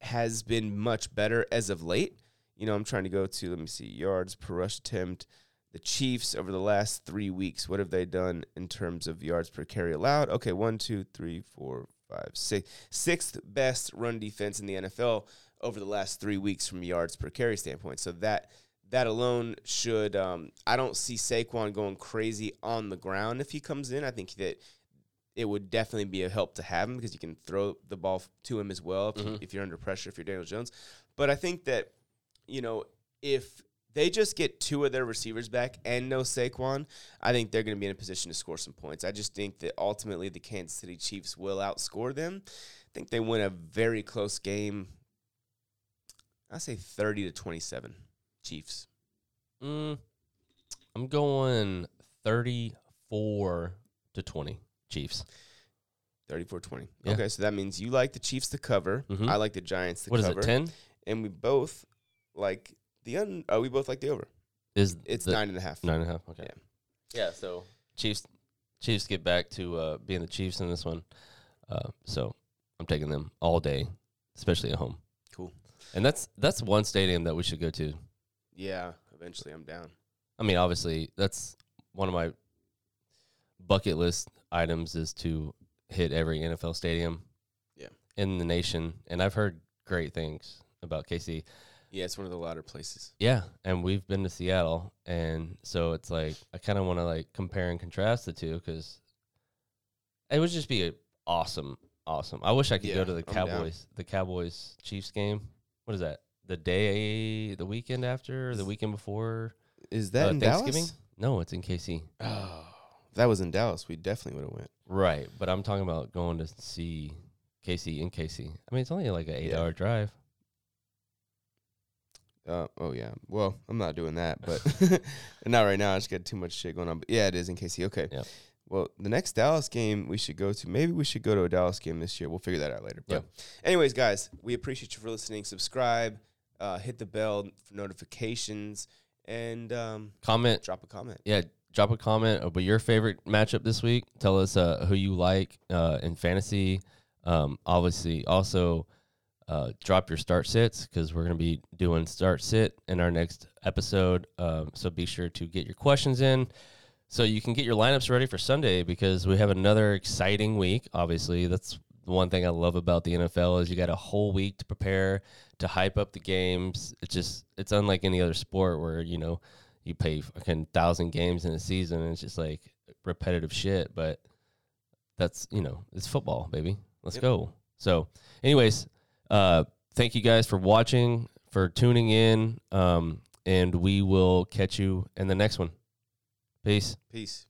has been much better as of late. You know, I'm trying to go to let me see yards per rush attempt. The Chiefs over the last three weeks, what have they done in terms of yards per carry allowed? Okay, one, two, three, four, five, six. Sixth best run defense in the NFL over the last three weeks from yards per carry standpoint. So that that alone should. Um, I don't see Saquon going crazy on the ground if he comes in. I think that it would definitely be a help to have him because you can throw the ball to him as well if,
Mhm.
if you're under pressure if you're Daniel Jones. But I think that you know if they just get two of their receivers back and no Saquon, I think they're going to be in a position to score some points. I just think that ultimately the Kansas City Chiefs will outscore them. I think they win a very close game. I say 30 to 27 Chiefs.
Mm, I'm going thirty-four to twenty Chiefs.
34 20.
Yeah.
Okay, so that means you like the Chiefs to cover.
Mhm.
I like the Giants to
What is
cover.
it? Ten?
And we both like the un. Oh, we both like the over.
Is
It's
the-
nine and a half.
nine and a half? Okay. Yeah. So Chiefs, Chiefs get back to uh, being the Chiefs in this one. Uh, so I'm taking them all day, especially at home.
Cool.
And that's that's one stadium that we should go to.
Yeah. Eventually, I'm down.
I mean, obviously, that's one of my bucket list items is to hit every NFL stadium.
Yeah.
In the nation, and I've heard great things about KC.
Yeah, it's one of the louder places.
Yeah, and we've been to Seattle, and so it's like I kind of want to like compare and contrast the two because it would just be awesome, awesome. I wish I could
Yeah,
go to the
I'm down.
Cowboys, the Cowboys Chiefs game. What is that? The day, the weekend after, the weekend before
Is that
uh,
in
Thanksgiving?
Dallas?
No, it's in KC.
Oh, if that was in Dallas, we definitely would have went.
Right, but I'm talking about going to see KC in KC. I mean, it's only like an
Yeah.
eight-hour drive.
Uh, oh yeah. Well, I'm not doing that, but not right now. I just got too much shit going on. But yeah, it is in KC. Okay.
Yep.
Well, the next Dallas game we should go to. Maybe we should go to a Dallas game this year. We'll figure that out later. But
Yep.
anyways, guys, we appreciate you for listening. Subscribe, uh, hit the bell for notifications, and um,
Comment
drop a comment.
yeah, drop a comment about your favorite matchup this week. Tell us uh, who you like uh, in fantasy. Um, obviously, also uh, drop your start sits because we're going to be doing start sit in our next episode. Um, so be sure to get your questions in so you can get your lineups ready for Sunday because we have another exciting week. Obviously, that's the one thing I love about the NFL is you got a whole week to prepare to hype up the games. It's just it's unlike any other sport where you know you pay fucking thousand games in a season and it's just like repetitive shit. But that's you know it's football, baby. Let's
Yep.
go. So, anyways, uh, thank you guys for watching, for tuning in, um, and we will catch you in the next one. Peace.
Peace.